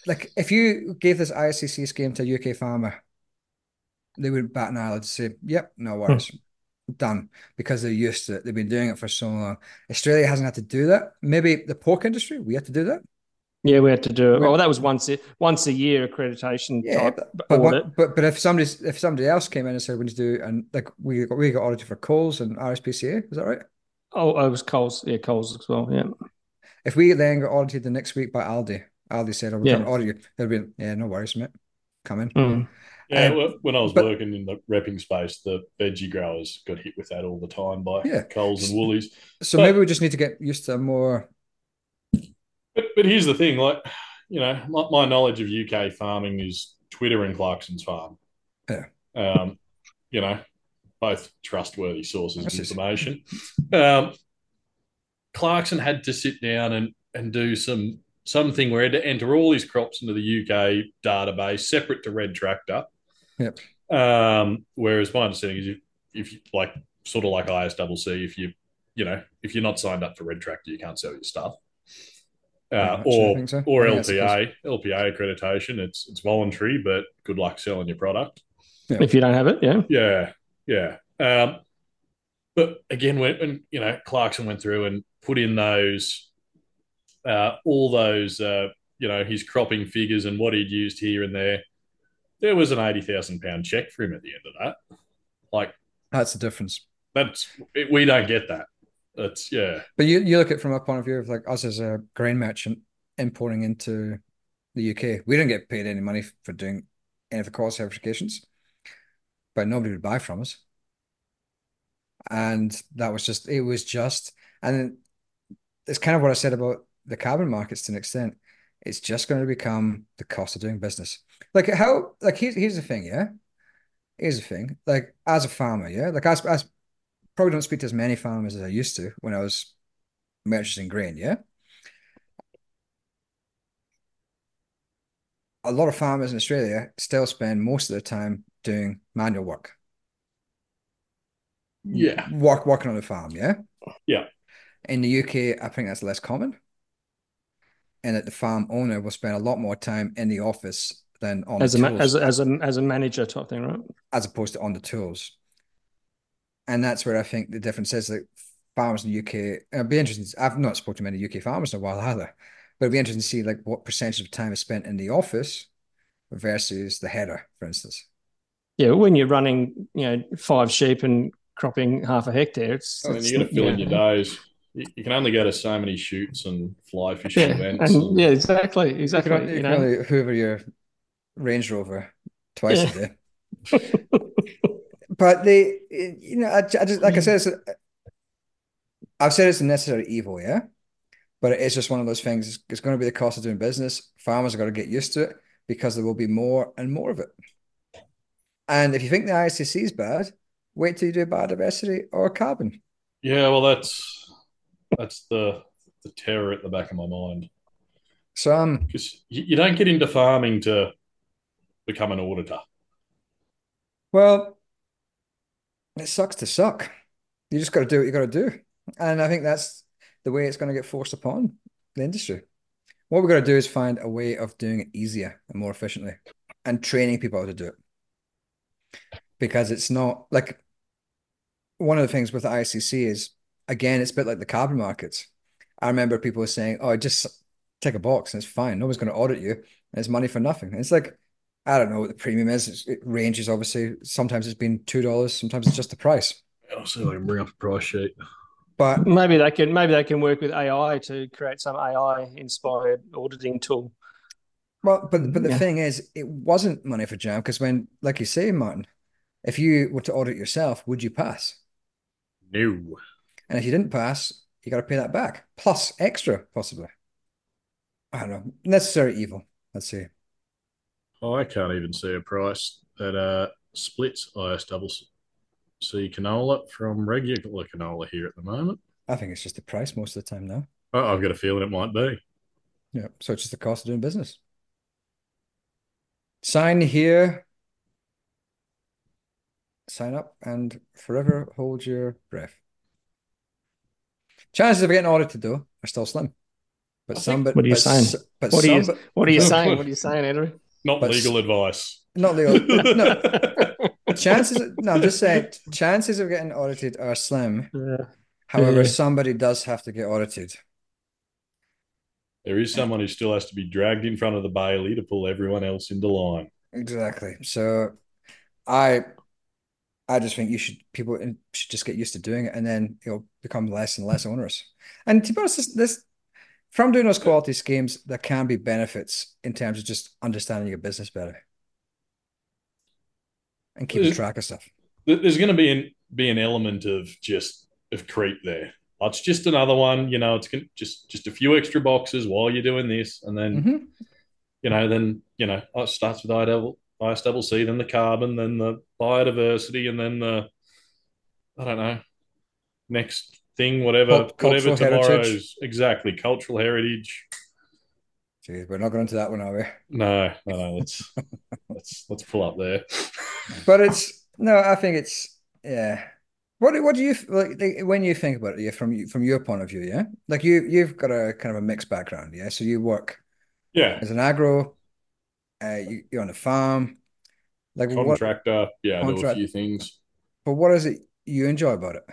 Speaker 4: like, if you gave this ISCC scheme to a UK farmer, they would bat an eyelid to say, "Yep, no worries." Done because they're used to it. They've been doing it for so long. Australia hasn't had to do that. Maybe the pork industry, we had to do that.
Speaker 3: Yeah, we had to do it.
Speaker 4: We-
Speaker 3: Oh, that was once a, once a year accreditation
Speaker 4: Yeah,
Speaker 3: type
Speaker 4: but but, what, but but if somebody if somebody else came in and said we need to do and like we got we got audited for Coles and RSPCA, is that right?
Speaker 3: Oh, it was Coles. Yeah, Coles as well. Yeah.
Speaker 4: If we then got audited the next week by Aldi, Aldi said, "Oh, we're
Speaker 3: Yeah.
Speaker 4: going to audit you," they'd be, "Yeah, no worries, mate, come in."
Speaker 3: Mm.
Speaker 2: Yeah,
Speaker 4: Um,
Speaker 2: well, when I was
Speaker 4: but-
Speaker 2: working in the repping space, the veggie growers got hit with that all the time by
Speaker 4: Yeah.
Speaker 2: Coles and Woolies.
Speaker 4: So
Speaker 2: But-
Speaker 4: maybe we just need to get used to a more.
Speaker 2: But, but here's the thing, like, you know, my, my knowledge of UK farming is Twitter and Clarkson's farm.
Speaker 4: Yeah.
Speaker 2: Um, you know, both trustworthy sources of information. Um, Clarkson had to sit down and, and do some something where he had to enter all his crops into the UK database, separate to Red Tractor.
Speaker 4: Yep.
Speaker 2: Um, whereas my understanding is if, if you like sort of like ISCC, if you you know, if you're not signed up for Red Tractor, you can't sell your stuff. Uh,
Speaker 4: Pretty much, I
Speaker 2: or
Speaker 4: so.
Speaker 2: or
Speaker 4: I think that's the
Speaker 2: LPA LPA accreditation. It's it's voluntary, but good luck selling your product.
Speaker 4: Yeah.
Speaker 3: If you don't have it, yeah.
Speaker 2: Yeah, yeah. Um, but again, when, when you know Clarkson went through and put in those, uh, all those, uh, you know, his cropping figures and what he'd used here and there, there was an eighty thousand pound check for him at the end of that. Like
Speaker 4: That's the difference.
Speaker 2: that's we don't get that. That's yeah,
Speaker 4: But you, you look at it from a point of view of like us as a grain merchant importing into the UK. We don't get paid any money for doing any of the quality certifications, but nobody would buy from us. And that was just, it was just, and it's kind of what I said about the carbon markets to an extent. It's just going to become the cost of doing business. Like how, like here's, here's the thing, yeah? Here's the thing. Like as a farmer, yeah? Like as, as probably don't speak to as many farmers as I used to when I was merchanting grain, yeah? A lot of farmers in Australia still spend most of their time doing manual work.
Speaker 2: yeah,
Speaker 4: Work working on the farm, yeah?
Speaker 2: Yeah.
Speaker 4: In the UK, I think that's less common. And that the farm owner will spend a lot more time in the office than on
Speaker 3: As
Speaker 4: the
Speaker 3: a
Speaker 4: tools,
Speaker 3: as a, as a as a manager type thing, right?
Speaker 4: as opposed to on the tools. And that's where I think the difference is that farmers in the UK, it'd be interesting. I've not spoken to many UK farmers in a while either, but it'd be interesting to see like what percentage of time is spent in the office versus the header, for instance.
Speaker 3: Yeah, when you're running, you know, five sheep and cropping half a hectare. It's,
Speaker 2: I mean,
Speaker 3: it's
Speaker 2: you got to fill
Speaker 3: yeah.
Speaker 2: in your days. You, you can only go to so many shoots and fly fishing
Speaker 3: Yeah,
Speaker 2: events.
Speaker 3: and,
Speaker 2: and-
Speaker 3: yeah, exactly,
Speaker 4: You can,
Speaker 3: exactly.
Speaker 4: you
Speaker 3: You
Speaker 4: can
Speaker 3: know,
Speaker 4: only hoover your Range Rover twice a day. *laughs* *laughs* But they, you know, I, I just like I said, it's a, I've said it's a necessary evil, yeah. But it's just one of those things. It's, it's going to be the cost of doing business. Farmers are going to get used to it because there will be more and more of it. And if you think the ICC is bad, wait till you do biodiversity or carbon.
Speaker 2: yeah, well, that's that's the the terror at the back of my mind
Speaker 4: So um,
Speaker 2: because you, you don't get into farming to become an auditor.
Speaker 4: well, it sucks to suck. You just got to do what you got to do, and I think that's the way it's going to get forced upon the industry. What we've got to do is find a way of doing it easier and more efficiently, and training people how to do it. Because it's not like one of the things with the ICC is again, it's a bit like the carbon markets. I remember people saying, "Oh, just take a box and it's fine. Nobody's going to audit you, and it's money for nothing." And it's like, I don't know what the premium is. It's- It ranges obviously. Sometimes it's been two dollars. Sometimes it's just the price.
Speaker 2: I'll see if I can bring up a price sheet.
Speaker 4: But
Speaker 3: maybe they can maybe they can work with AI to create some AI inspired auditing tool.
Speaker 4: well, but but the
Speaker 3: Yeah.
Speaker 4: thing is, it wasn't money for Jam because when, like you say, Martin, if you were to audit yourself, would you pass?
Speaker 2: No.
Speaker 4: And if you didn't pass, you got to pay that back plus extra, possibly. I don't know. Necessary evil. Let's see.
Speaker 2: Oh, I can't even see a price that uh, splits ISCC canola from regular canola here at the moment.
Speaker 4: I think it's just the price most of the time now.
Speaker 2: Oh, I've got a feeling it might be.
Speaker 4: Yeah. So it's just the cost of doing business. Sign here. Sign up and forever hold your breath. Chances of getting audited though are still slim. But
Speaker 2: I
Speaker 4: some,
Speaker 2: think-
Speaker 4: but,
Speaker 3: What are you
Speaker 4: but
Speaker 3: saying?
Speaker 4: But
Speaker 3: What are you-
Speaker 4: some,
Speaker 3: What are you *laughs*
Speaker 4: but-
Speaker 3: saying? What are you saying, Andrew?
Speaker 2: Not
Speaker 4: But
Speaker 2: legal advice.
Speaker 4: Not legal. *laughs* No, chances. No, I'm just saying. Chances of getting audited are slim.
Speaker 3: Yeah.
Speaker 4: However,
Speaker 3: Yeah.
Speaker 4: somebody does have to get audited.
Speaker 2: There is someone who still has to be dragged in front of the bailey to pull everyone else into line.
Speaker 4: Exactly. So, I, I just think you should people should just get used to doing it, and then it'll become less and less onerous. And to be honest, this, this from doing those quality schemes, there can be benefits in terms of just understanding your business better and keeping
Speaker 2: Is-
Speaker 4: track of stuff.
Speaker 2: There's going to be an be an element of just of creep there. Oh, It's just another one, you know. It's just just a few extra boxes while you're doing this, and then
Speaker 4: Mhm.
Speaker 2: you know, then you know, oh, it starts with ISCC, then the carbon, then the biodiversity, and then the I don't know, next thing, whatever,
Speaker 4: Cult-
Speaker 2: whatever
Speaker 4: cultural heritage.
Speaker 2: tomorrow's exactly cultural heritage.
Speaker 4: Jeez, we're not going into that one, are we?
Speaker 2: No, no. Let's *laughs* let's let's pull up there.
Speaker 4: But it's no, I think it's yeah. What do- what do you like when you think about it? Yeah, from you from your point of view, yeah. Like you you've got a kind of a mixed background, yeah. So you work
Speaker 2: Yeah,
Speaker 4: as an agro, uh, you, you're on a farm. Like what?
Speaker 2: contractor. Yeah, I do a few things.
Speaker 4: But what is it you enjoy about it?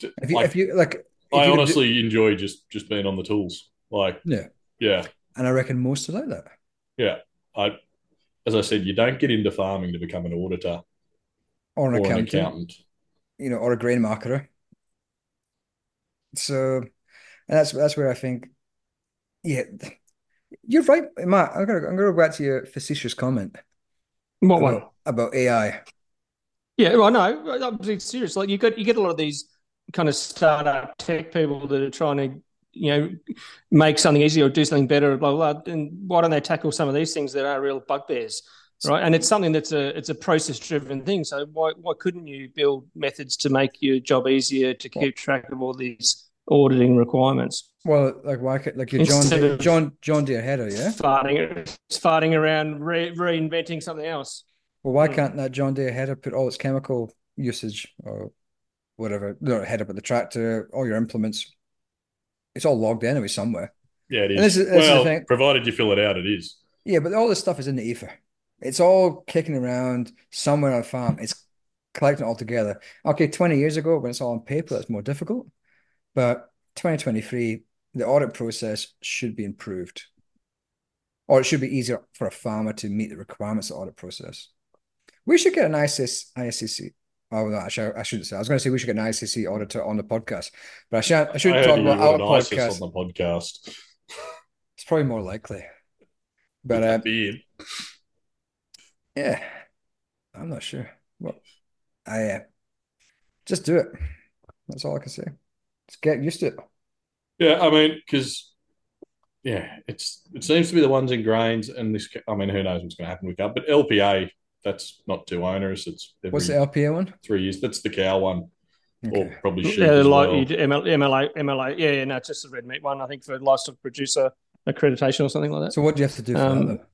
Speaker 4: If you
Speaker 2: Like,
Speaker 4: if you like, if
Speaker 2: I
Speaker 4: you could do-
Speaker 2: honestly enjoy just just being on the tools. Like,
Speaker 4: Yeah.
Speaker 2: yeah,
Speaker 4: and I reckon most are like that.
Speaker 2: yeah. I, as I said, you don't get into farming to become an auditor
Speaker 4: Or an
Speaker 2: or an
Speaker 4: accountant,
Speaker 2: accountant.
Speaker 4: you know, or a grain marketer. So, and that's that's where I think, yeah, you're right, Matt. I'm gonna I'm gonna go back to your facetious comment
Speaker 3: What one?
Speaker 4: about, about AI.
Speaker 3: Yeah, well, no, I'm being serious. Like you get you get a lot of these kind of startup tech people that are trying to, you know, make something easier or do something better, blah blah. blah. And why don't they tackle some of these things that are real bugbears, right? And it's something that's a it's a process driven thing. So why why couldn't you build methods to make your job easier to keep track of all these auditing requirements?
Speaker 4: Well, like why could like your John Deere, John John Deere header, yeah.
Speaker 3: Farting, it's farting around, re- reinventing something else.
Speaker 4: Well, why
Speaker 3: Hmm.
Speaker 4: can't that John Deere header put all its chemical usage or whatever, head up at the tractor, all your implements, it's all logged anyway somewhere.
Speaker 2: Yeah, it is.
Speaker 4: This is- this is
Speaker 2: well,
Speaker 4: thing.
Speaker 2: provided you fill it out, it is.
Speaker 4: Yeah, but all this stuff is in the ether. It's all kicking around somewhere on a farm. It's collecting it all together. Okay, 20 years ago, when it's all on paper, that's more difficult. But 2023, the audit process should be improved. Or it should be easier for a farmer to meet the requirements of the audit process. We should get an ISS, ISCC Oh no, actually, I shouldn't say. I was going to say we should get an ICC auditor on the podcast, but I shan't. I shouldn't
Speaker 2: I
Speaker 4: talk about our
Speaker 2: were an ISIS
Speaker 4: podcast.
Speaker 2: on the podcast.
Speaker 4: It's probably more likely. But uh, yeah, I'm not sure. Well, I uh, just do it. That's all I can say. Just get used to it.
Speaker 2: Yeah, I mean, because yeah, it's it seems to be the ones in grains, and this. I mean, who knows what's going to happen with that? But LPA, that's not too onerous. It's every
Speaker 4: What's the LPA one?
Speaker 2: three years. That's the cow one, or probably sheep
Speaker 3: Yeah, like
Speaker 2: well.
Speaker 3: ML, MLA, MLA. Yeah, yeah, no, it's just a red meat one. I think for livestock producer accreditation or something like that.
Speaker 4: So what do you have to do for
Speaker 3: Um,
Speaker 4: that?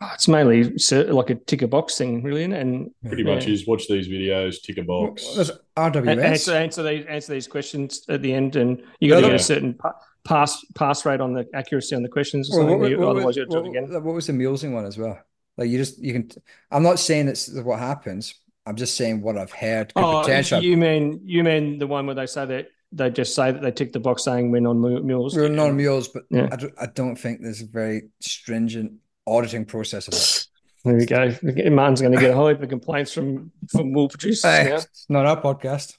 Speaker 3: Oh, it's mainly like a ticker box thing, really, isn't it? and
Speaker 2: Pretty
Speaker 3: Yeah.
Speaker 2: much is watch these videos, tick a box.
Speaker 4: there's
Speaker 3: a-
Speaker 4: RWS.
Speaker 3: answer answer these answer these questions at the end, and you got to
Speaker 4: Yeah.
Speaker 3: get a certain pass pass rate on the accuracy on the questions or
Speaker 4: Well,
Speaker 3: something.
Speaker 4: what, what-
Speaker 3: otherwise,
Speaker 4: what-
Speaker 3: you have to do it again.
Speaker 4: what was the mulesing one as well? Like you just you can. I'm not saying it's what happens. I'm just saying what I've heard.
Speaker 3: Oh,
Speaker 4: potential.
Speaker 3: you mean you mean the one where they say that they just say that they tick the box saying we're non mules?
Speaker 4: We're non mules, but
Speaker 3: Yeah.
Speaker 4: I, don't, I don't think there's a very stringent auditing process of it. *laughs*
Speaker 3: There we go. Martin's going to get a whole heap of complaints from from wool producers.
Speaker 4: Hey,
Speaker 3: now.
Speaker 4: it's not our podcast.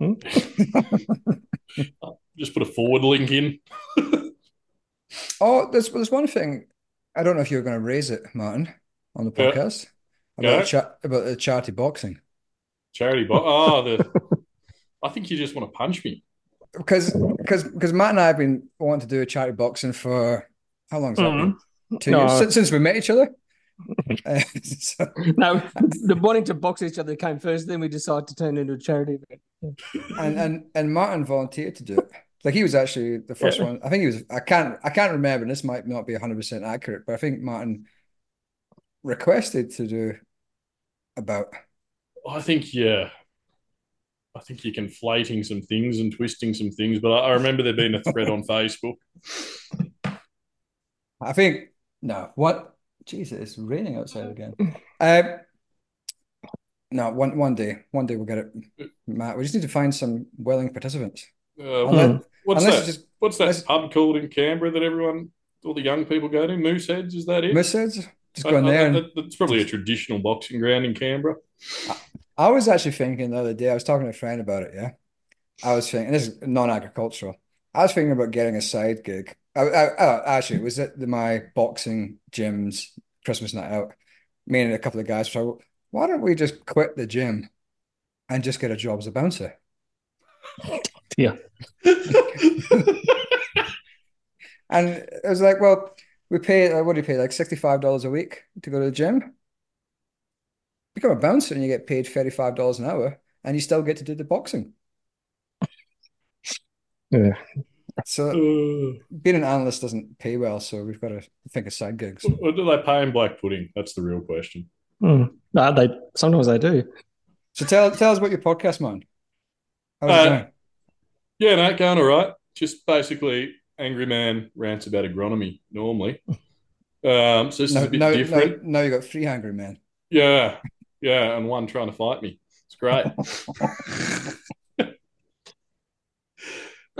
Speaker 4: Hmm? *laughs*
Speaker 2: Just put a forward link in. *laughs*
Speaker 4: Oh, there's there's one thing. I don't know if you're going to raise it, Martin, on the
Speaker 2: Yeah.
Speaker 4: podcast about
Speaker 2: Yeah.
Speaker 4: the cha- about the charity boxing
Speaker 2: Charity box. Oh, the. I think you just want to punch me.
Speaker 4: because because because Matt and I have been wanting to do a charity boxing for how long has that
Speaker 3: Mhm.
Speaker 4: been? Two
Speaker 3: No.
Speaker 4: years since, since we met each other. *laughs* Uh, *laughs* so-
Speaker 3: No, the wanting to box each other came first. Then we decided to turn it into a charity event.
Speaker 4: and and and Martin volunteered to do it. Like he was actually the first
Speaker 3: Yeah.
Speaker 4: one. I think he was. I can't. I can't remember. And this might not be one hundred percent accurate, but I think Martin requested to do about.
Speaker 2: I think yeah. I think you're conflating some things and twisting some things, but I, I remember there being a thread on *laughs* Facebook.
Speaker 4: I think no. What? Jesus, it's raining outside again. *laughs* Um, no, one one day, one day we'll get it, Matt. We just need to find some willing participants.
Speaker 2: Uh,
Speaker 4: Unless,
Speaker 2: what's
Speaker 4: unless
Speaker 2: that?
Speaker 4: just
Speaker 2: What's that
Speaker 4: unless-
Speaker 2: pub called in Canberra that everyone, all the young people go to? Mooseheads, is that it?
Speaker 4: Mooseheads, just
Speaker 2: I-
Speaker 4: go in
Speaker 2: I-
Speaker 4: there. And,
Speaker 2: that- that's probably a traditional boxing ground in Canberra.
Speaker 4: I was actually thinking the other day, I was talking to a friend about it, yeah. I was thinking, this is non-agricultural. I was thinking about getting a side gig. I, I, I- actually, it was at the, my boxing gym's Christmas night out. Me and a couple of guys so why don't we just quit the gym and just get a job as a bouncer?
Speaker 3: Yeah. *laughs*
Speaker 4: And it was like, well, we pay, uh, what do you pay, like $65 a week to go to the gym? Become a bouncer and you get paid $35 an hour and you still get to do the boxing.
Speaker 3: Yeah.
Speaker 4: So
Speaker 2: Uh,
Speaker 4: being an analyst doesn't pay well, so we've got to think of side gigs.
Speaker 2: what do they pay in black pudding? That's the real question.
Speaker 3: Mm. No, they sometimes they do.
Speaker 4: So tell tell us about your podcast, man. How's it
Speaker 2: Uh,
Speaker 4: going?
Speaker 2: Yeah, no, going all right. Just basically, Angry Man rants about agronomy normally. Um, so this
Speaker 4: Now,
Speaker 2: is a bit
Speaker 4: now,
Speaker 2: different.
Speaker 4: now, now you got three angry men.
Speaker 2: Yeah, yeah, and one trying to fight me. It's great. *laughs*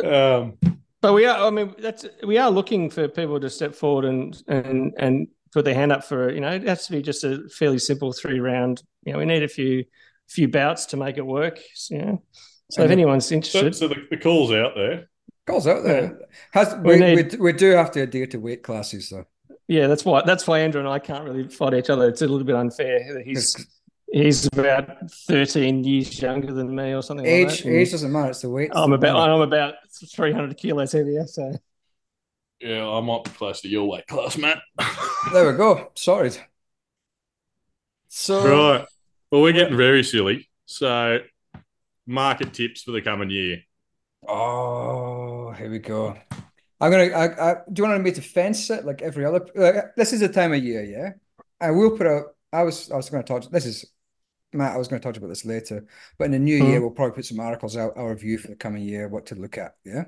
Speaker 2: um,
Speaker 3: But we are. I mean, that's we are looking for people to step forward and and and put their hand up for. You know, it has to be just a fairly simple three round. You know, we need a few few bouts to make it work. You know, so if
Speaker 4: And-
Speaker 3: anyone's
Speaker 2: so,
Speaker 3: interested,
Speaker 2: so the, the call's out there.
Speaker 4: Calls out there. Has
Speaker 3: We
Speaker 4: we, we,
Speaker 3: need-
Speaker 4: we do have to adhere to weight classes though.
Speaker 3: yeah, that's why that's why Andrew and I can't really fight each other. It's a little bit unfair. He's he's about thirteen years younger than me or something. like
Speaker 4: Age
Speaker 3: that.
Speaker 4: age doesn't matter. It's the weight.
Speaker 3: I'm about I'm about three hundred kilos heavier. So
Speaker 2: Yeah, I might be close to your weight class, Matt. *laughs*
Speaker 4: There we go. Sorted. So
Speaker 2: right. Well, we're getting very silly. So, market tips for the coming year.
Speaker 4: Oh, here we go. I'm gonna. I, I, do you want me to fence it like every other? Like, this is the time of year, yeah. I will put out. I was. I was going to talk. This is Matt. I was going to talk about this later, but in the new
Speaker 3: Mhm.
Speaker 4: year, we'll probably put some articles out. Our review for the coming year, what to look at. Yeah.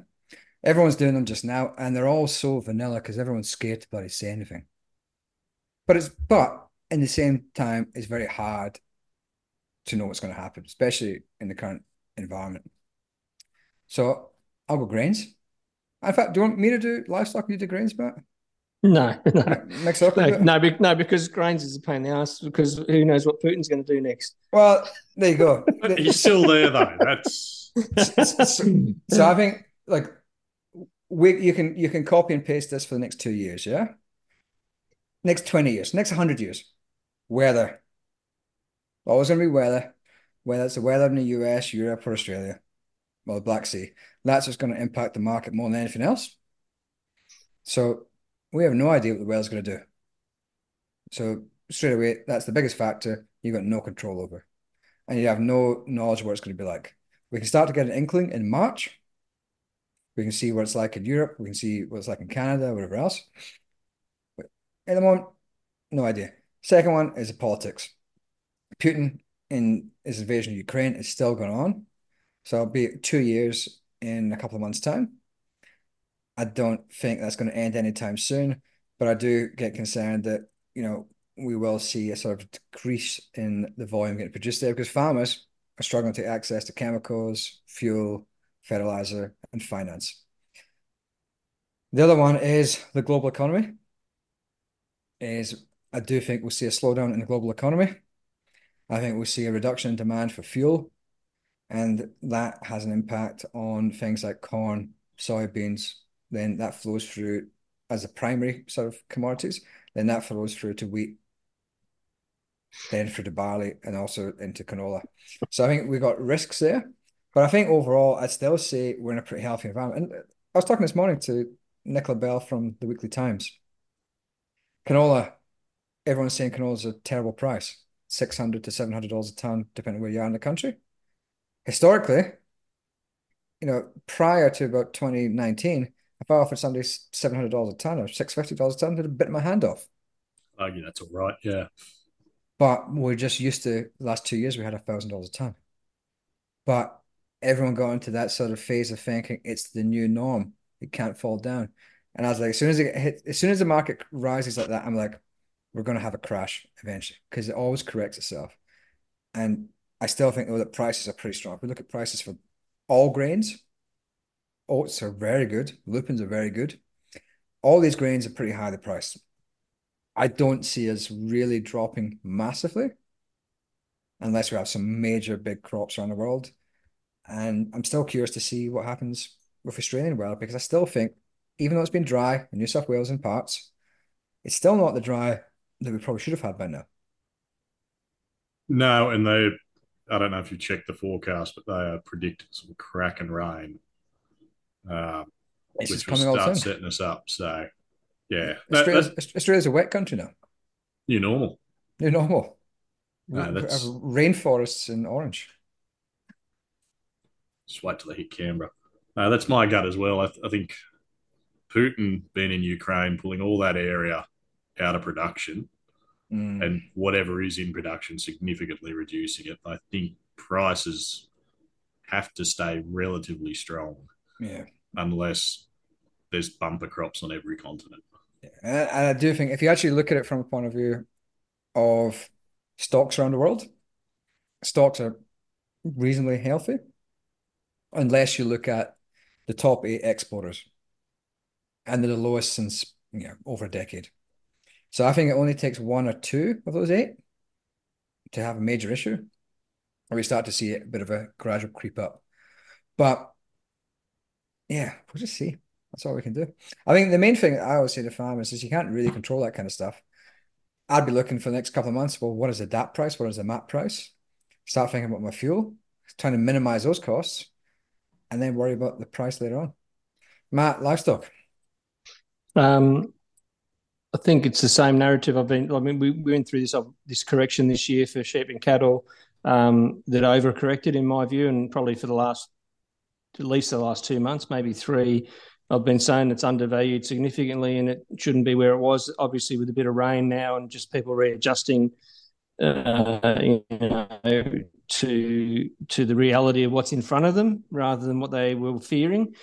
Speaker 4: Everyone's doing them just now, and they're all so vanilla because everyone's scared to bloody say anything. But it's but in the same time, it's very hard to know what's going to happen, especially in the current environment. So I'll go grains. In fact, do you want me to do livestock? You do grains, Matt?
Speaker 3: No, *laughs* no,
Speaker 4: Mix up.
Speaker 3: no, no, be- no, because grains is a pain in the ass. Because who knows what Putin's going to do next?
Speaker 4: Well, there you go. *laughs*
Speaker 5: He's still there though. That's *laughs*
Speaker 4: so I think like we you can you can copy and paste this for the next two years, yeah. Next twenty years, next hundred years, weather. Always going to be weather, whether it's the weather in the US, Europe, or Australia, or the Black Sea. That's what's going to impact the market more than anything else. So we have no idea what the weather's going to do. So straight away, that's the biggest factor you've got no control over, and you have no knowledge of what it's going to be like. We can start to get an inkling in March. We can see what it's like in Europe. We can see what it's like in Canada, whatever else. But at the moment, no idea. Second one is the politics. Putin in his invasion of Ukraine is still going on. So it'll be two years in a couple of months' time. I don't think that's going to end anytime soon, but I do get concerned that, you know, we will see a sort of decrease in the volume getting produced there because farmers are struggling to access to chemicals, fuel, fertilizer, and finance. The other one is the global economy. Is I do think we'll see a slowdown in the global economy. I think we'll see a reduction in demand for fuel, and that has an impact on things like corn, soybeans. Then that flows through as a primary sort of commodities. Then that flows through to wheat, then through to barley, and also into canola. So I think we've got risks there. But I think overall, I'd still say we're in a pretty healthy environment. And I was talking this morning to Nicola Bell from the Weekly Times. Canola, everyone's saying canola's a terrible price, six hundred to seven hundred dollars a ton, depending where you are in the country. Historically, you know, prior to about 2019, if I offered somebody seven hundred dollars a ton or six fifty dollars a ton, they'd have bit my hand off.
Speaker 5: argue that's all right. Yeah.
Speaker 4: But we're just used to the last two years we had a thousand dollars a ton. But everyone got into that sort of phase of thinking it's the new norm. It can't fall down. And I was like, as soon as it hit, as soon as the market rises like that, I'm like, we're going to have a crash eventually because it always corrects itself. And I still think though that prices are pretty strong. If we look at prices for all grains, oats are very good, lupins are very good. All these grains are pretty highly priced. I don't see us really dropping massively unless we have some major big crops around the world. And I'm still curious to see what happens with Australian weather because I still think, even though it's been dry in New South Wales in parts, it's still not the dry that we probably should have had by now.
Speaker 5: No, and they, I don't know if you checked the forecast, but they are predicting some cracking rain, uh, which will start setting us up. So, yeah, that,
Speaker 4: Australia's,
Speaker 5: that's
Speaker 4: Australia's a wet country now.
Speaker 5: new normal.
Speaker 4: New normal.
Speaker 5: No,
Speaker 4: We- we
Speaker 5: that's-
Speaker 4: rainforests in orange.
Speaker 5: Just wait till they hit Canberra. No, that's my gut as well. I, th- I think Putin being in Ukraine, pulling all that area out of production,
Speaker 4: Mm.
Speaker 5: and whatever is in production significantly reducing it. I think prices have to stay relatively strong
Speaker 4: Yeah.
Speaker 5: unless there's bumper crops on every continent.
Speaker 4: And I, and I do think if you actually look at it from a point of view of stocks around the world, stocks are reasonably healthy, unless you look at the top eight exporters, and they're the lowest since you know over a decade. So I think it only takes one or two of those eight to have a major issue, or we start to see a bit of a gradual creep up. But yeah, we'll just see. That's all we can do. I think the main thing I always say to farmers is you can't really control that kind of stuff. I'd be looking for the next couple of months. Well, what is the DAP price? What is the MAP price? Start thinking about my fuel, trying to minimize those costs, and then worry about the price later on. Matt, livestock.
Speaker 3: Um, I think it's the same narrative. I've been. I mean, we, we went through this uh, this correction this year for sheep and cattle um, that overcorrected, in my view, and probably for the last at least the last two months, maybe three. I've been saying it's undervalued significantly, and it shouldn't be where it was. Obviously, with a bit of rain now and just people readjusting, uh, you know, to to the reality of what's in front of them rather than what they were fearing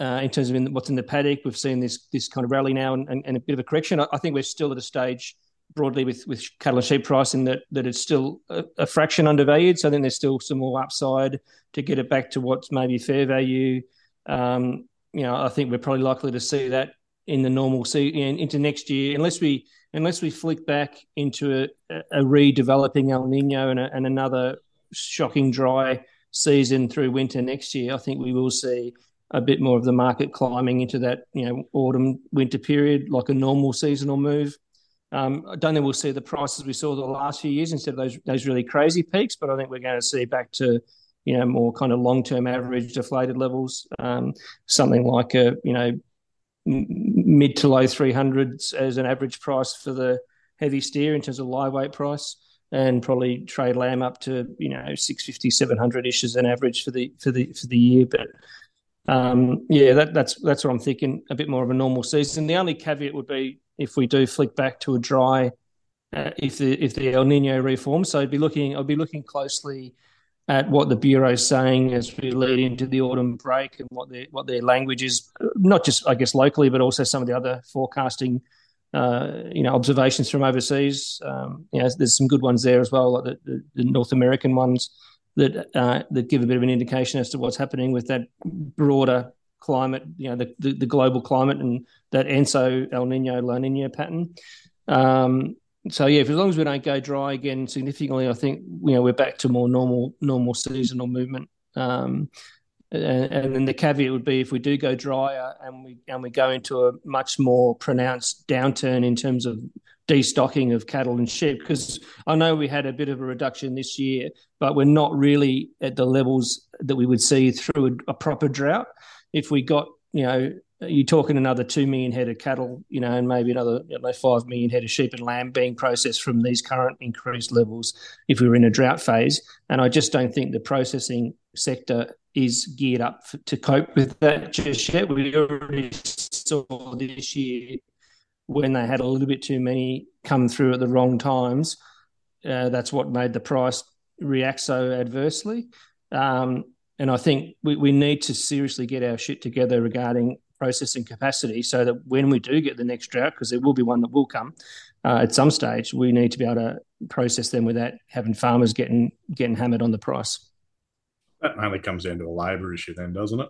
Speaker 3: uh, in terms of in, what's in the paddock. We've seen this this kind of rally now and, and, and a bit of a correction. I, I, think we're still at a stage broadly with, with cattle and sheep pricing that that it's still a, a, fraction undervalued. So I think there's still some more upside to get it back to what's maybe fair value. Um, you know, I think we're probably likely to see that in the normal season into next year, unless we unless we flick back into a, a redeveloping El Nino and, a, and another shocking dry season through winter next year, I think we will see a bit more of the market climbing into that you know autumn winter period like a normal seasonal move. Um, I don't think we'll see the prices we saw the last few years instead of those those really crazy peaks, but I think we're going to see back to you know more kind of long term average deflated levels, um, something like a you know mid to low three hundreds as an average price for the heavy steer in terms of live weight price and probably trade lamb up to you know 650 700 ish as an average for the for the for the year but um, yeah, that, that's that's what I'm thinking. A bit more of a normal season. The only caveat would be if we do flick back to a dry, uh, if the if the El Nino reforms. So I'd be looking. I'd be looking closely at what the bureau is saying as we lead into the autumn break and what their what their language is, not just I guess locally, but also some of the other forecasting. Uh, you know, observations from overseas. Um, you know, there's some good ones there as well, like the, the, the North American ones that uh, that give a bit of an indication as to what's happening with that broader climate, you know, the, the, the global climate and that ENSO El Nino La Nina pattern. Um, so yeah, for as long as we don't go dry again significantly, I think you know we're back to more normal normal seasonal movement. Um, and, then the caveat would be if we do go drier and we and we go into a much more pronounced downturn in terms of destocking of cattle and sheep because I know we had a bit of a reduction this year, but we're not really at the levels that we would see through a, a proper drought. If we got, you know, you're talking another two million head of cattle, you know, and maybe another you know, five million head of sheep and lamb being processed from these current increased levels if we were in a drought phase. And I just don't think the processing sector is geared up for, to cope with that just yet. We already saw this year when they had a little bit too many come through at the wrong times, uh, that's what made the price react so adversely. Um, and I think we, we need to seriously get our shit together regarding processing capacity so that when we do get the next drought, because there will be one that will come uh, at some stage, we need to be able to process them without having farmers getting getting hammered on the price.
Speaker 5: That mainly comes down to a labour issue, then, doesn't it?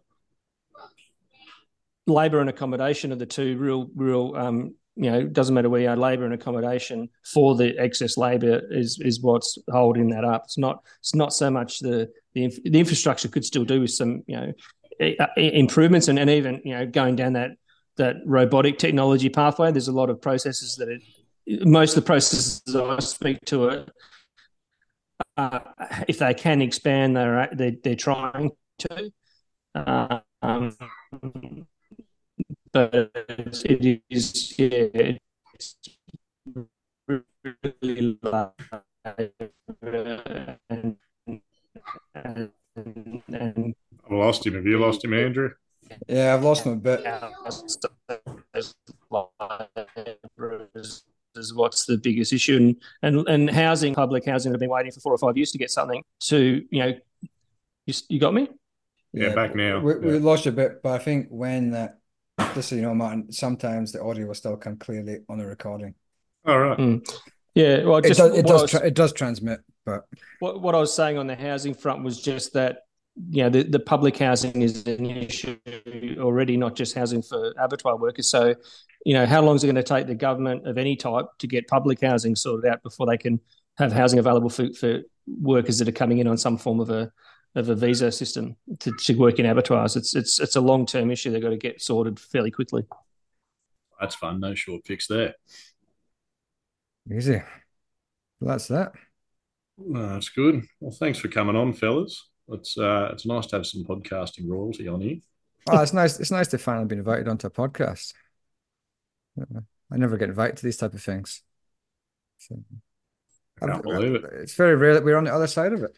Speaker 3: Labour and accommodation are the two real, real um, you know, it doesn't matter where you are, labour and accommodation for the excess labour is is what's holding that up. It's not it's not so much the the, the infrastructure could still do with some you know improvements and, and even you know going down that that robotic technology pathway. There's a lot of processes that it, most of the processes I speak to it, uh, if they can expand, they're they're, they're trying to. Uh, um, but it is yeah, it's really and,
Speaker 5: and, and, I lost him. Have you lost him, Andrew?
Speaker 4: Yeah, I've lost him a bit.
Speaker 3: Is what's the biggest issue, and, and and housing, public housing, have been waiting for four or five years to get something to you know. You, you got me?
Speaker 5: Yeah, yeah back now.
Speaker 4: We,
Speaker 5: yeah.
Speaker 4: we lost you a bit, but I think when that just so you know, Martin, sometimes the audio will still come clearly on the recording.
Speaker 5: All right.
Speaker 3: Mm. Yeah, well,
Speaker 4: just, it does. It does, was, tra- it does transmit, but
Speaker 3: what what I was saying on the housing front was just that you know the, the public housing is an issue already, not just housing for abattoir workers. So, you know, how long is it going to take the government of any type to get public housing sorted out before they can have housing available for, for workers that are coming in on some form of a of a visa system to, to work in abattoirs. It's it's it's a long term issue. They've got to get sorted fairly quickly.
Speaker 5: That's fun. No short fix there.
Speaker 4: Easy. Well, that's that.
Speaker 5: that's good. Well, thanks for coming on, fellas. It's uh, it's nice to have some podcasting royalty on here.
Speaker 4: Oh, it's nice. It's nice to finally be invited onto a podcast. I never get invited to these type of things.
Speaker 5: So, I can't believe it.
Speaker 4: It's very rare that we're on the other side of it.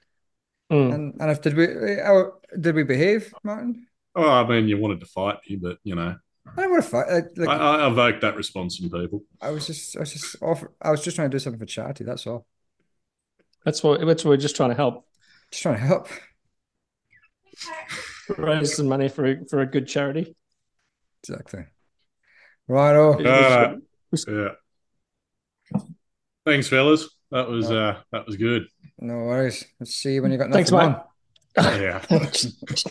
Speaker 4: Mm. And and if did we how, did we behave, Martin?
Speaker 5: Oh, I mean, you wanted to fight me, but you know,
Speaker 4: I don't want to fight.
Speaker 5: Like, I, I evoke that response from people.
Speaker 4: I was just, I was just offer, I was just trying to do something for charity. That's all.
Speaker 3: That's what. That's what we're just trying to help.
Speaker 4: Just trying to help.
Speaker 3: Raise some money for a, for a good charity.
Speaker 4: Exactly. Right.
Speaker 5: Uh, yeah. Thanks, fellas. That was uh, that was good.
Speaker 4: No worries. Let's see when you got nothing Thanks,
Speaker 3: mate.
Speaker 5: on. yeah. *laughs* *laughs*